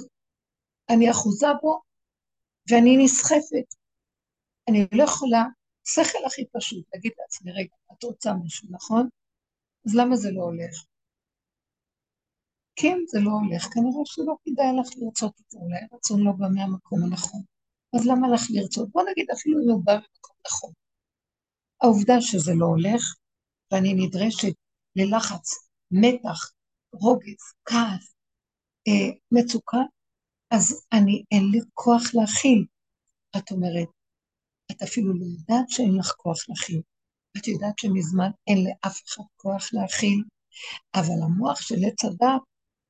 אני אחוזה בו ואני נסחפת. אני לא יכולה, שכל הכי פשוט, להגיד לעצמי, רגע, את רוצה משהו, נכון? אז למה זה לא הולך? כן, זה לא הולך, כנראה שלא כדאי לך לרצות את זה, אולי הרצון לא בא מהמקום הנכון. אז למה לך לרצות? בוא נגיד אפילו אם הוא בא ממקום נכון. העובדה שזה לא הולך, ואני נדרשת ללחץ, מתח, רוגז, כעס, אה, מצוקה, אז אני, אין לי כוח להכיל. את אומרת, את אפילו לא יודעת שאין לך כוח להכיל. את יודעת שמזמן אין לאף אחד כוח להכיל, אבל המוח של עץ הדת,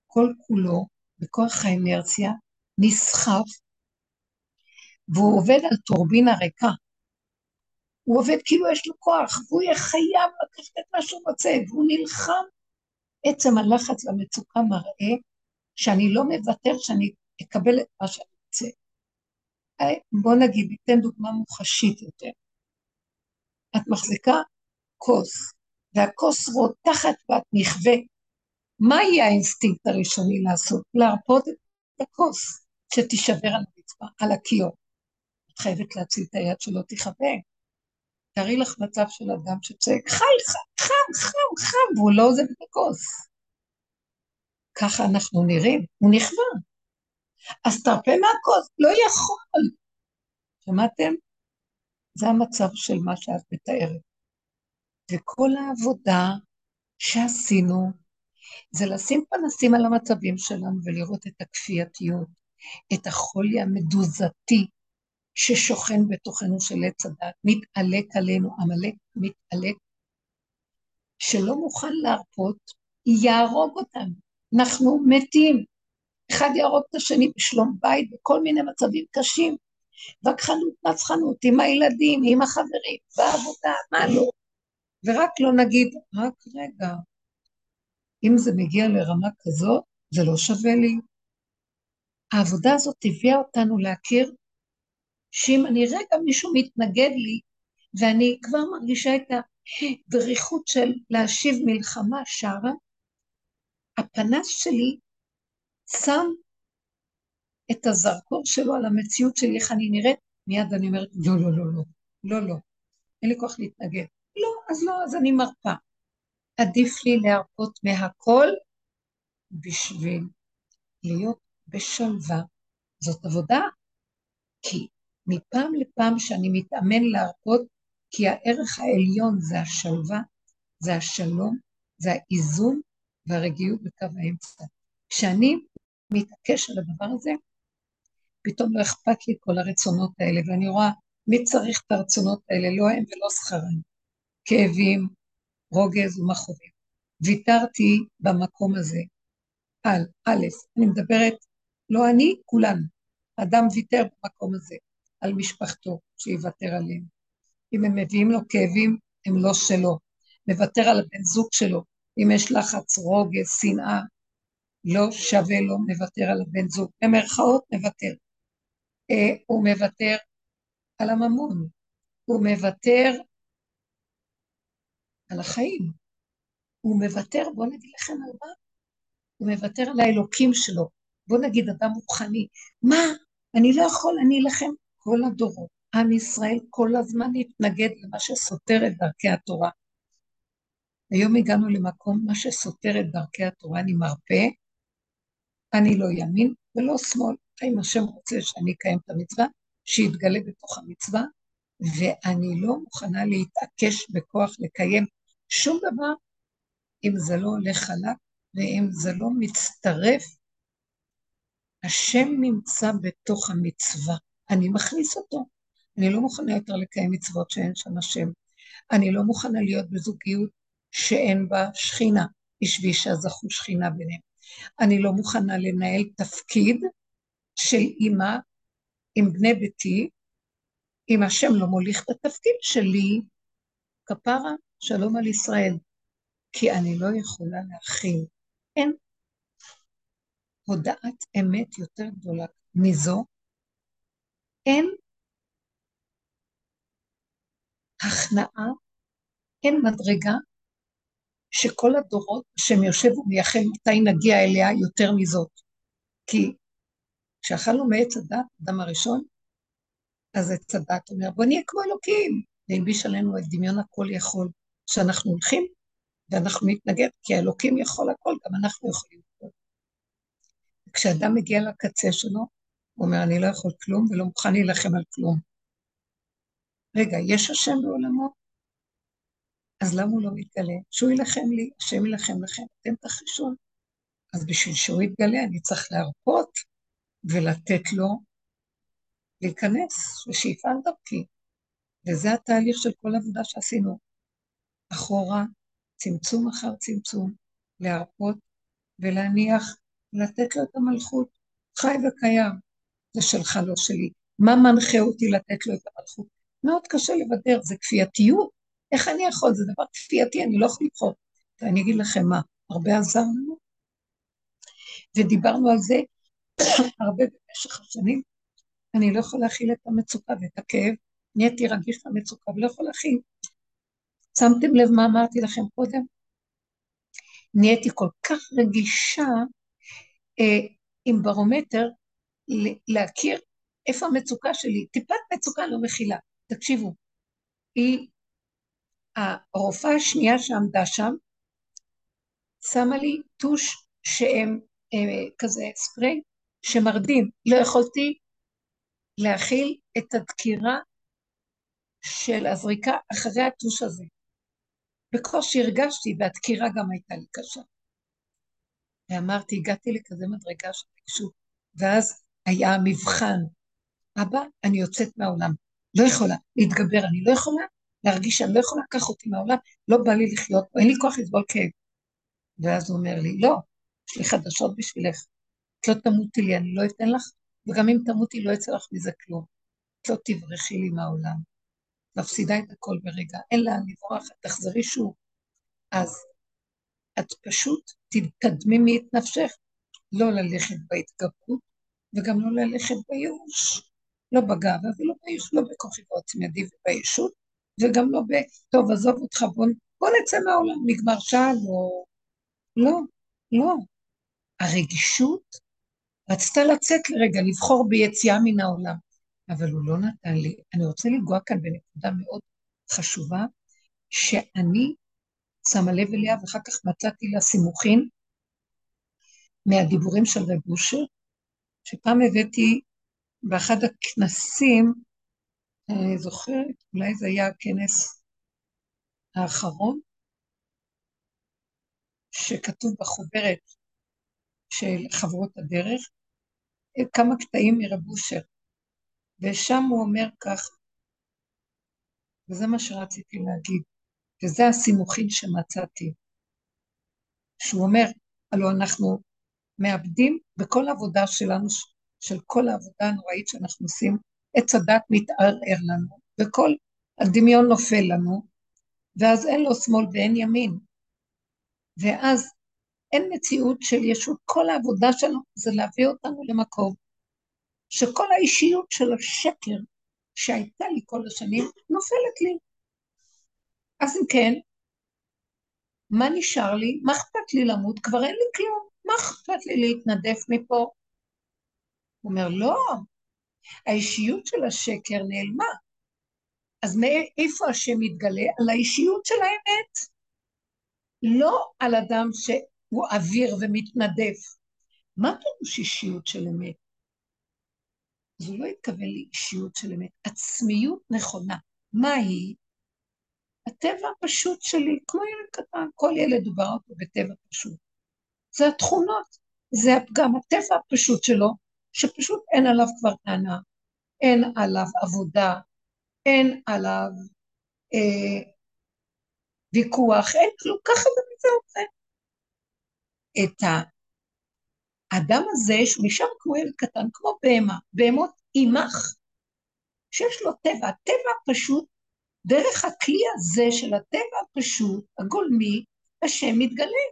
כל כולו, בכוח האנרציה, נסחף, והוא עובד על טורבינה ריקה. הוא עובד כאילו יש לו כוח, והוא יהיה חייב לקחת את מה שהוא רוצה, והוא נלחם. עצם הלחץ והמצוקה מראה שאני לא מוותר שאני אקבל את מה שאני רוצה. בוא נגיד, ניתן דוגמה מוחשית יותר. את מחזיקה כוס, והכוס רותחת ואת נכווה. מה יהיה האינסטינקט הראשוני לעשות? להרפות את הכוס, שתישבר על הרצפה, על הכיור. את חייבת להציל את היד שלא תכווה. תארי לך מצב של אדם שצועק, חי, חם, חם, חם, והוא לא עוזב את הכוס. ככה אנחנו נראים, הוא נכווה. אז תרפה מהכוס, לא יכול. שמעתם? זה המצב של מה שאת מתארת. וכל העבודה שעשינו זה לשים פנסים על המצבים שלנו ולראות את הכפייתיות, את החולי המדוזתי ששוכן בתוכנו של עץ הדת, מתעלק עלינו, עמלק מתעלק, שלא מוכן להרפות, יהרוג אותנו. אנחנו מתים. אחד יהרוג את השני בשלום בית, בכל מיני מצבים קשים. וכחנות, נצחנות, עם הילדים, עם החברים, בעבודה, מה לא. ורק לא נגיד, רק רגע, אם זה מגיע לרמה כזאת, זה לא שווה לי. העבודה הזאת הביאה אותנו להכיר שאם אני רגע מישהו מתנגד לי, ואני כבר מרגישה את הדריכות של להשיב מלחמה שרה, הפנס שלי שם את הזרקור שלו על המציאות שלי, איך אני נראית, מיד אני אומרת, לא, לא, לא, לא, לא, לא, אין לי כוח להתנגד. לא, אז לא, אז אני מרפה. עדיף לי להרפות מהכל בשביל להיות בשלווה. זאת עבודה, כי מפעם לפעם שאני מתאמן להרפות, כי הערך העליון זה השלווה, זה השלום, זה האיזון והרגיעות בקו האמצע. כשאני מתעקש על הדבר הזה, פתאום לא אכפת לי כל הרצונות האלה, ואני רואה מי צריך את הרצונות האלה, לא הם ולא שכרם. כאבים, רוגז ומכאובים. ויתרתי במקום הזה על, א', אני מדברת, לא אני, כולנו. אדם ויתר במקום הזה על משפחתו, שיוותר עליהם. אם הם מביאים לו כאבים, הם לא שלו. מוותר על הבן זוג שלו. אם יש לחץ, רוגז, שנאה, לא שווה לו, מוותר על הבן זוג. במרכאות, מוותר. אה, הוא מוותר על הממון, הוא מוותר על החיים, הוא מוותר, בואו נגיד לכם על מה? הוא מוותר על האלוקים שלו. בואו נגיד אדם רוחני, מה? אני לא יכול, אני אלחם כל הדורות. עם ישראל כל הזמן התנגד למה שסותר את דרכי התורה. היום הגענו למקום, מה שסותר את דרכי התורה, אני מרפה, אני לא ימין ולא שמאל. אם השם רוצה שאני אקיים את המצווה, שיתגלה בתוך המצווה, ואני לא מוכנה להתעקש בכוח לקיים שום דבר אם זה לא הולך חלק ואם זה לא מצטרף. השם נמצא בתוך המצווה, אני מכניס אותו. אני לא מוכנה יותר לקיים מצוות שאין שם השם. אני לא מוכנה להיות בזוגיות שאין בה שכינה, איש ואישה זכו שכינה ביניהם. אני לא מוכנה לנהל תפקיד של אימא עם בני ביתי, אם השם לא מוליך את התפקיד שלי, כפרה, שלום על ישראל. כי אני לא יכולה להכיל. אין הודעת אמת יותר גדולה מזו. אין הכנעה, אין מדרגה שכל הדורות שהם יושב ומייחל מתי נגיע אליה יותר מזאת. כי כשאכלנו מעץ הדת, אדם הראשון, אז עץ הדת אומר, בוא נהיה כמו אלוקים, והלביש עלינו את דמיון הכל יכול, שאנחנו הולכים ואנחנו נתנגד, כי האלוקים יכול הכל, גם אנחנו יכולים הכל. כשאדם מגיע לקצה שלו, הוא אומר, אני לא יכול כלום ולא מוכן להילחם על כלום. רגע, יש השם בעולמו? אז למה הוא לא מתגלה? שהוא יילחם לי, השם יילחם לכם, אתם תחישו. אז בשביל שהוא יתגלה אני צריך להרפות ולתת לו להיכנס, ושיפעל דרכי. וזה התהליך של כל עבודה שעשינו. אחורה, צמצום אחר צמצום, להרפות ולהניח, לתת לו את המלכות, חי וקיים. זה שלך, לא שלי. מה מנחה אותי לתת לו את המלכות? מאוד קשה לבדר, זה כפייתיות. איך אני יכול? זה דבר כפייתי, אני לא יכול לבחור. ואני אגיד לכם מה, הרבה עזר לנו, ודיברנו על זה הרבה במשך השנים. אני לא יכול להכיל את המצוקה ואת הכאב, נהייתי רגיש למצוקה ולא יכול להכיל. שמתם לב מה אמרתי לכם קודם? נהייתי כל כך רגישה אה, עם ברומטר להכיר איפה המצוקה שלי. טיפת מצוקה לא מכילה. תקשיבו, היא, הרופאה השנייה שעמדה שם, שמה לי טוש שהם אה, כזה ספרי שמרדים. לא יכולתי להכיל את הדקירה של הזריקה אחרי הטוש הזה. בקושי הרגשתי, והדקירה גם הייתה לי קשה. ואמרתי, הגעתי לכזה מדרגה של רגשות, ואז היה המבחן. אבא, אני יוצאת מהעולם. לא יכולה להתגבר, אני לא יכולה להרגיש שאני לא יכולה, קח אותי מהעולם, לא בא לי לחיות פה, אין לי כוח לסבול כאב. ואז הוא אומר לי, לא, יש לי חדשות בשבילך. את לא תמותי לי, אני לא אתן לך, וגם אם תמותי לא יצא לך מזה כלום. את לא תברחי לי מהעולם. מפסידה את הכל ברגע, אין לאן לברוח, תחזרי שוב. אז את פשוט תדמימי את נפשך, לא ללכת בהתגברות וגם לא ללכת בייאוש. לא בגאווה ולא בייאוש, לא בכוחי ועוצם ידי ובישות, וגם לא ב... טוב, עזוב אותך, בוא, בוא נצא מהעולם, נגמר שעה, לא... לא, לא. הרגישות רצתה לצאת לרגע, לבחור ביציאה מן העולם, אבל הוא לא נתן לי. אני רוצה לנגוע כאן בנקודה מאוד חשובה, שאני שמה לב אליה, ואחר כך מצאתי לה סימוכין מהדיבורים של רב אושר, שפעם הבאתי באחד הכנסים, אני זוכרת, אולי זה היה הכנס האחרון, שכתוב בחוברת של חברות הדרך, כמה קטעים מרב אושר, ושם הוא אומר כך, וזה מה שרציתי להגיד, וזה הסימוכין שמצאתי, שהוא אומר, הלוא אנחנו מאבדים בכל העבודה שלנו, של כל העבודה הנוראית שאנחנו עושים, עץ הדת מתערער לנו, וכל הדמיון נופל לנו, ואז אין לו שמאל ואין ימין. ואז אין מציאות של ישות, כל העבודה שלנו זה להביא אותנו למקום שכל האישיות של השקר שהייתה לי כל השנים נופלת לי. אז אם כן, מה נשאר לי? מה אכפת לי למות? כבר אין לי כלום. מה אכפת לי להתנדף מפה? הוא אומר, לא, האישיות של השקר נעלמה. אז מאיפה השם מתגלה? על האישיות של האמת. לא על אדם שהוא אוויר ומתנדף. מה פירוש אישיות של אמת? אז הוא לא התכוון לאישיות של אמת, עצמיות נכונה. מה היא? הטבע הפשוט שלי, כמו ילד קטן, כל ילד הוא אותו בטבע פשוט. זה התכונות, זה הפגם, הטבע הפשוט שלו, שפשוט אין עליו כבר טענה, אין עליו עבודה, אין עליו אה, ויכוח, אין כלום, ככה זה וזהו זה. את האדם הזה, שהוא נשאר כמו ילד קטן, כמו בהמה, בהמות עימך, שיש לו טבע, הטבע הפשוט, דרך הכלי הזה של הטבע הפשוט, הגולמי, השם מתגלה.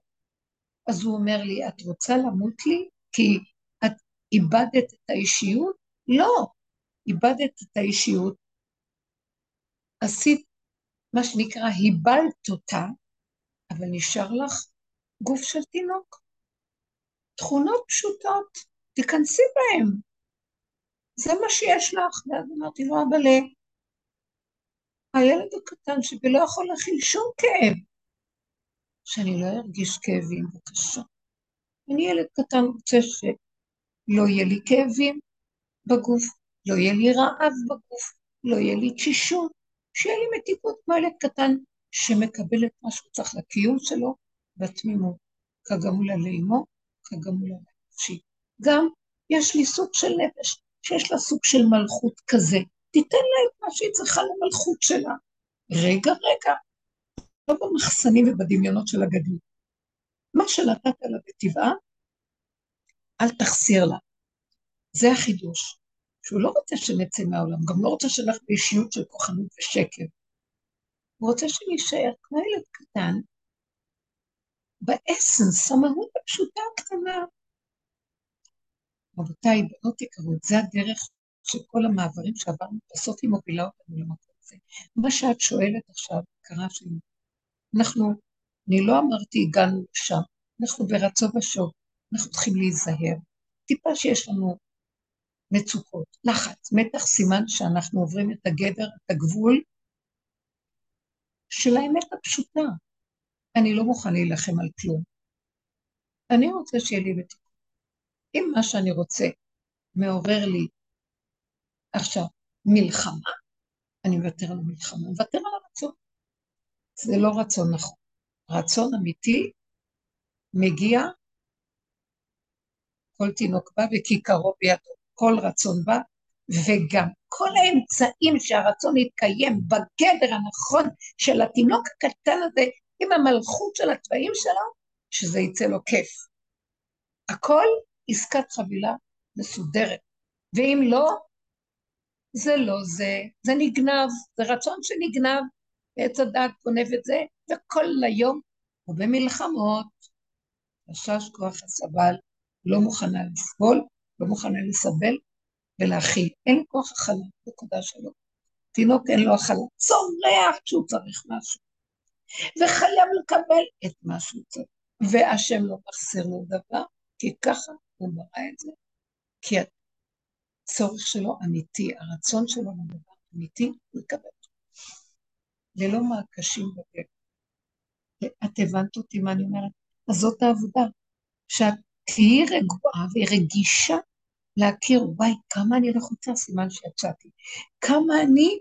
אז הוא אומר לי, את רוצה למות לי? כי את איבדת את האישיות? לא, איבדת את האישיות, עשית מה שנקרא, היבלת אותה, אבל נשאר לך גוף של תינוק. תכונות פשוטות, תיכנסי בהן. זה מה שיש לך. ואז אמרתי לו, אבל הילד הקטן שבי לא יכול להכיל שום כאב. שאני לא ארגיש כאבים, בבקשה. אני ילד קטן רוצה שלא יהיה לי כאבים בגוף, לא יהיה לי רעב בגוף, לא יהיה לי תשישות, שיהיה לי מתיקות כמו ילד קטן שמקבל את מה שהוא צריך לקיום שלו בתמימות, כגמולה לאמו, כגמולה לנפשי. גם יש לי סוג של נפש שיש לה סוג של מלכות כזה, תיתן לה את מה שהיא צריכה למלכות שלה. רגע, רגע, לא במחסנים ובדמיונות של הגדול. מה שנתת לה בטבעה, אל תחסיר לה. זה החידוש. שהוא לא רוצה שנצא מהעולם, גם לא רוצה שנלך באישיות של כוחנות ושקר. הוא רוצה שנישאר כמו ילד קטן, באסנס, המהות הפשוטה הקטנה. רבותיי, בנות יקרות, זה הדרך של כל המעברים שעברנו, בסוף היא מובילה אותנו למקום הזה. מה שאת שואלת עכשיו, קרה שלי, אנחנו, אני לא אמרתי הגענו לשם, אנחנו ברצון ושוב, אנחנו צריכים להיזהר. טיפה שיש לנו מצוקות, לחץ, מתח, סימן שאנחנו עוברים את הגדר, את הגבול של האמת הפשוטה. אני לא מוכן להילחם על כלום. אני רוצה שיהיה לי בתיקון. אם מה שאני רוצה מעורר לי עכשיו מלחמה, אני מוותר על המלחמה, מוותר על הרצון. זה לא רצון נכון. רצון אמיתי מגיע, כל תינוק בא וכיכרו בידו. כל רצון בא, וגם כל האמצעים שהרצון יתקיים בגדר הנכון של התינוק הקטן הזה, עם המלכות של התוואים שלו, שזה יצא לו כיף. הכל עסקת חבילה מסודרת, ואם לא, זה לא זה, זה נגנב, זה רצון שנגנב, עץ הדת גונב את זה, וכל היום הוא במלחמות, חשש כוח הסבל, לא מוכנה לסבול, לא מוכנה לסבל ולהכיל. אין כוח הכלה, נקודה שלו. תינוק אין לו הכלה, צורח כשהוא צריך משהו, וחייב לקבל את מה שהוא צריך. והשם לא מחסיר לו דבר, כי ככה הוא ברא את זה, כי הצורך שלו אמיתי, הרצון שלו לדבר אמיתי, הוא יקבל. ללא מעקשים בגלל. את הבנת אותי מה אני אומרת? אז זאת העבודה, שאת תהיי רגועה ורגישה להכיר, וואי, כמה אני לחוצה, סימן שיצאתי. כמה אני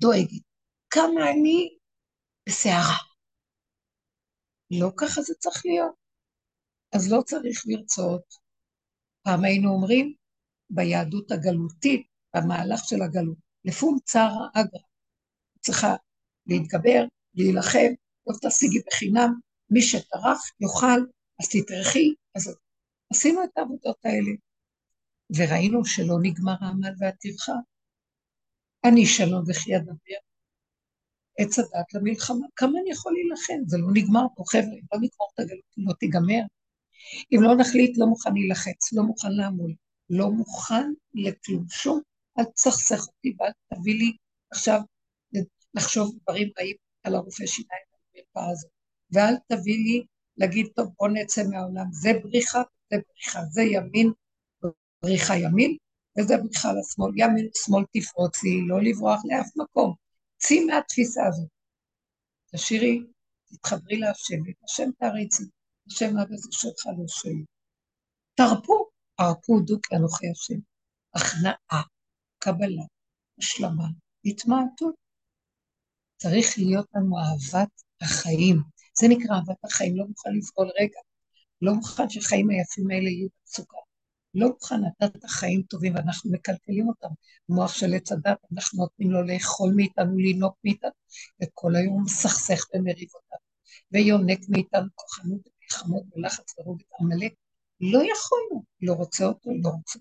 דואגת, כמה אני בסערה. לא ככה זה צריך להיות. אז לא צריך לרצות. פעם היינו אומרים, ביהדות הגלותית, במהלך של הגלות, לפום צרה אגרא. צריכה להתגבר, להילחם, לא תשיגי בחינם, מי שטרח יאכל, אז תטרחי, אז עשינו את העבודות האלה. וראינו שלא נגמר העמל והטרחה. אני שלום וכי אדבר. עץ הדת למלחמה, כמה אני יכול להילחם? זה לא נגמר פה, חבר'ה, אם לא נגמור את הגלות, לא תיגמר. אם לא נחליט, לא מוכן להילחץ, לא מוכן לעמול, לא מוכן לכלום, שום, אל תסכסך אותי ואל תביא לי עכשיו לחשוב דברים רעים על הרופא שיניים במרפאה הזאת, ואל תביא לי להגיד, טוב, בוא נצא מהעולם, זה בריחה, זה בריחה, זה ימין, בריחה ימין, וזה בריחה לשמאל. ימין, שמאל תפרוצי, לא לברוח לאף מקום. צאי מהתפיסה הזאת. תשאירי, תתחברי להשם, את השם תעריצי, השם אבא זה שלך לא שלי. תרפו, הרפו דו כי אנוכי השם. הכנעה, קבלה, השלמה, התמעטות. צריך להיות לנו אהבת החיים. זה נקרא אהבת החיים, לא מוכן לפעול רגע. לא מוכן שהחיים היפים האלה יהיו במצוקה. לא מוכן לתת חיים טובים, ואנחנו מקלקלים אותם. מוח של עץ הדת, אנחנו נותנים לו לאכול מאיתנו, לינוק מאיתנו, וכל היום מסכסך ומריב אותנו, ויונק מאיתנו כוחנות ומלחמות ולחץ ורוג את עמלק. לא יכולנו, לא רוצה אותו, לא רוצה.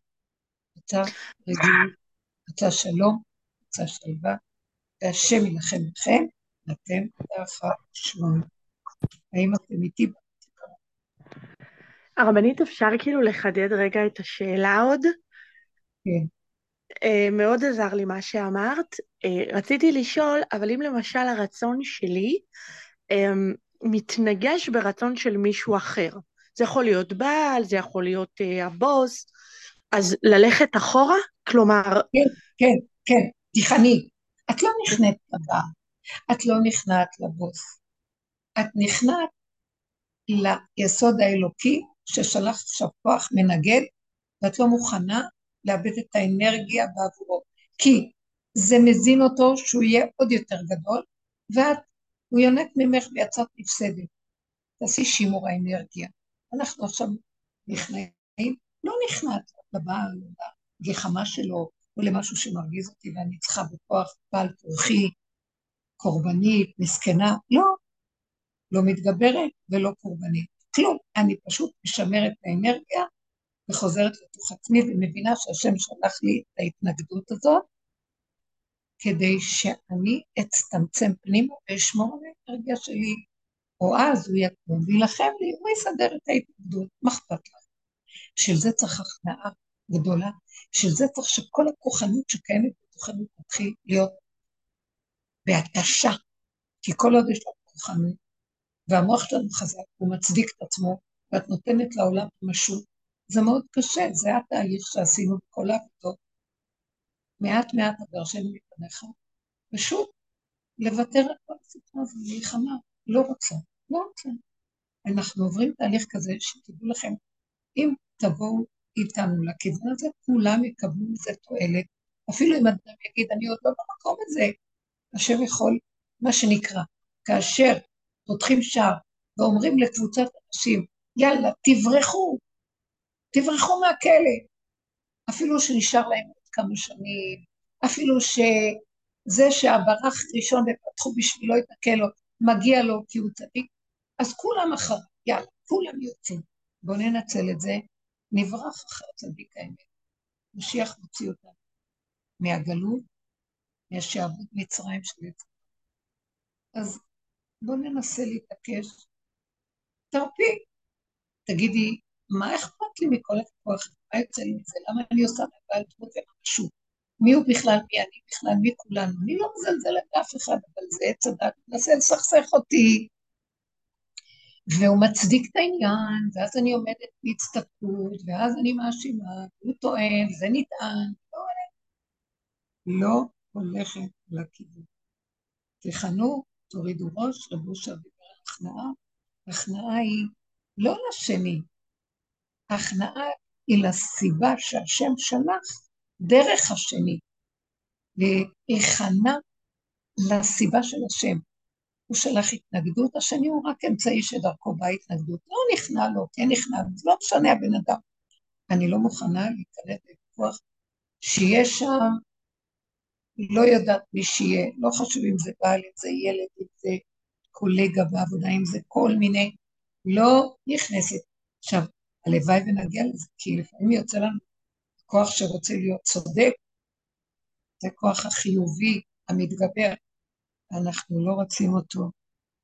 רוצה רגילות, רוצה שלום, רוצה שלווה, והשם יילחם לכם, ואתם שמונה. האם אתם איתי? הרבנית, אפשר כאילו לחדד רגע את השאלה עוד? כן. Uh, מאוד עזר לי מה שאמרת. Uh, רציתי לשאול, אבל אם למשל הרצון שלי um, מתנגש ברצון של מישהו אחר, זה יכול להיות בעל, זה יכול להיות uh, הבוס, אז ללכת אחורה? כלומר... כן, כן, כן, תיכני. את לא נכנעת לבעל, את לא נכנעת לבוס. את נכנעת ליסוד האלוקי ששלח עכשיו כוח מנגד, ואת לא מוכנה לאבד את האנרגיה בעבורו. כי זה מזין אותו שהוא יהיה עוד יותר גדול, ואת, הוא יונק ממך ויצאת נפסדת. תעשי שימור האנרגיה. אנחנו עכשיו נכנעים, לא נכנעת לבעל, לגחמה שלו, או למשהו שמרגיז אותי ואני צריכה בכוח בעל כורחי, קורבנית, מסכנה, לא, לא מתגברת ולא קורבנית. כלום, אני פשוט משמרת את האנרגיה וחוזרת לתוך עצמי ומבינה שהשם שלח לי את ההתנגדות הזאת כדי שאני אצטמצם פנימה ואשמור על האנרגיה שלי, או אז הוא יקום וילחם לי, הוא יסדר את ההתנגדות, מה אכפת לך? של זה צריך הכנעה גדולה, של זה צריך שכל הכוחנות שקיימת בתוכנו תתחיל להיות בהתשה, כי כל עוד יש לנו כוחנות, והמוח שלנו חזק, הוא מצדיק את עצמו, ואת נותנת לעולם משהו, זה מאוד קשה, זה התהליך שעשינו בכל העבודות. מעט מעט הגרשנו מפניך, פשוט לוותר על כל הסיפור הזה, מלחמה, לא רוצה, לא רוצה. אנחנו עוברים תהליך כזה, שתדעו לכם, אם תבואו איתנו לכיוון הזה, כולם יקבלו מזה תועלת. אפילו אם אדם יגיד, אני עוד לא במקום הזה, השם יכול, מה שנקרא, כאשר פותחים שער ואומרים לקבוצת אנשים, יאללה, תברחו, תברחו מהכלא. אפילו שנשאר להם עוד כמה שנים, אפילו שזה שהברח ראשון ופתחו בשבילו את הכלא, מגיע לו כי הוא צדיק, אז כולם אחריו, יאללה, כולם יוצאים. בואו ננצל את זה, נברח אחר צדיק האמת. משיח מוציא אותנו מהגלות, מהשעבוד מצרים של יצא. אז בואו ננסה להתעקש. תרפי. תגידי, מה אכפת לי מכל הכוח? מה יוצא לי מזה? למה אני עושה לבעל דמות ומשהו? מי הוא בכלל? מי אני בכלל? מי כולנו? אני לא מזלזלת באף אחד, אבל זה עץ הדת, מנסה לסכסך אותי. והוא מצדיק את העניין, ואז אני עומדת בהצטקות, ואז אני מאשימה, הוא טוען, זה נטען, לא, לא הולכת לכיוון. תכנו תורידו ראש, רבו אושר דיבר הכנעה. הכנעה היא לא לשני, הכנעה היא לסיבה שהשם שלח דרך השני, להיכנע לסיבה של השם. הוא שלח התנגדות, השני הוא רק אמצעי שדרכו באה התנגדות. לא נכנע לו, כן נכנע זה לא משנה הבן אדם. אני לא מוכנה להיכנס לוויכוח שיש שם לא יודעת מי שיהיה, לא חשוב אם זה בעל, אם זה ילד, אם זה קולגה בעבודה, אם זה כל מיני, לא נכנסת. עכשיו, הלוואי ונגיע לזה, כי לפעמים יוצא לנו כוח שרוצה להיות צודק, זה כוח החיובי, המתגבר, אנחנו לא רוצים אותו.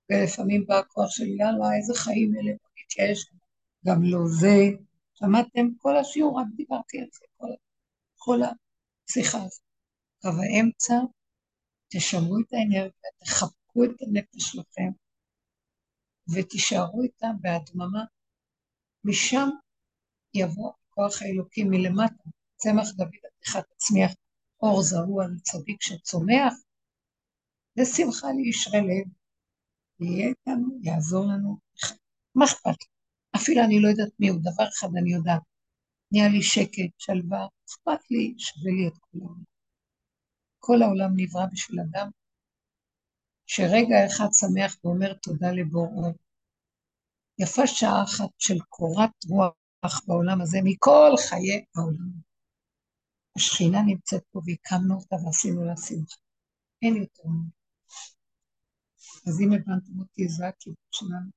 ולפעמים בא הכוח של יאללה, איזה חיים אלה, בוא נתייאש, גם לא זה. שמעתם? כל השיעור, רק דיברתי על זה, כל, כל השיחה הזאת. קו האמצע, תשמרו את האנרגיה, תחבקו את הנפש שלכם, ותישארו איתה בהדממה. משם יבוא הכוח האלוקי מלמטה. צמח דוד עתיכת תצמיח אור זרוע לצדיק שצומח, ושמחה לישרי לב. יהיה איתנו, יעזור לנו. מה אכפת לי? אפילו אני לא יודעת מי הוא, דבר אחד אני יודעת. נהיה לי שקט, שלווה, אכפת לי, שווה לי את כולם. כל העולם נברא בשביל אדם שרגע אחד שמח ואומר תודה לבוראו. יפה שעה אחת של קורת רוח בעולם הזה מכל חיי העולם. השכינה נמצאת פה והקמנו אותה ועשינו לה שמחה. אין יותר מזה. אז אם הבנתם אותי, זה הכיוון שלנו.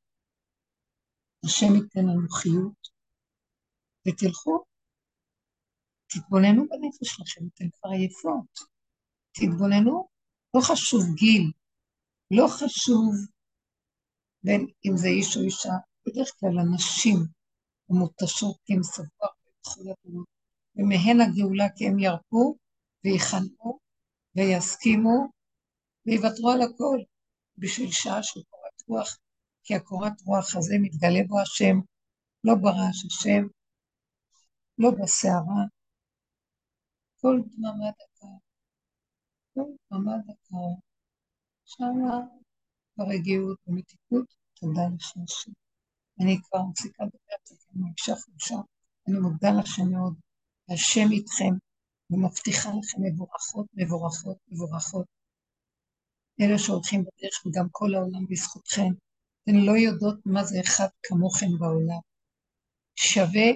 השם ייתן לנו חיות, ותלכו, תתבוננו בנפש שלכם, אתן כבר עייפות. תתבוננו, לא חשוב גיל, לא חשוב בין אם זה איש או אישה, בדרך כלל הנשים המותשות כי הם סבו הרבה בזכויות ומהן הגאולה כי הם ירפו ויכנעו ויסכימו ויוותרו על הכל בשביל שעה של קורת רוח, כי הקורת רוח הזה מתגלה בו השם, לא ברעש השם, לא בסערה, כל דממה דממה דקה, שמה ברגיעות ומתיקות, תודה לך השם. אני כבר מפסיקה לדבר, אני אישה חדשה, אני מודה לכם מאוד, השם איתכם, ומבטיחה לכם מבורכות, מבורכות, מבורכות. אלה שהולכים בדרך וגם כל העולם בזכותכם, אתן לא יודעות מה זה אחד כמוכם בעולם. שווה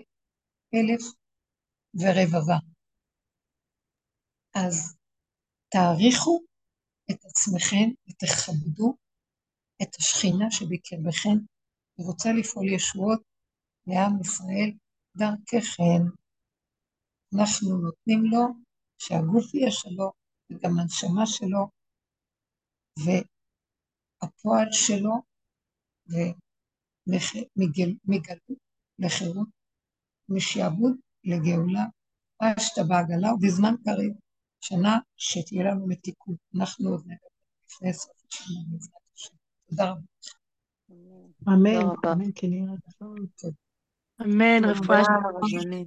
אלף ורבבה. אז תעריכו את עצמכם ותכבדו את השכינה שבקרבכם, ורוצה לפעול ישועות לעם ישראל דרככם. אנחנו נותנים לו שהגוף יהיה שלו וגם הנשמה שלו והפועל שלו ומגלות לחירות, משעבוד לגאולה, פשטה בעגלה ובזמן קריב, שנה שתהיה לנו מתיקות. אנחנו עוד נדבר לפני סוף השנה בעזרת השם. תודה רבה. אמן, אמן, כן יהיה רצון. אמן, רפואה שלמה.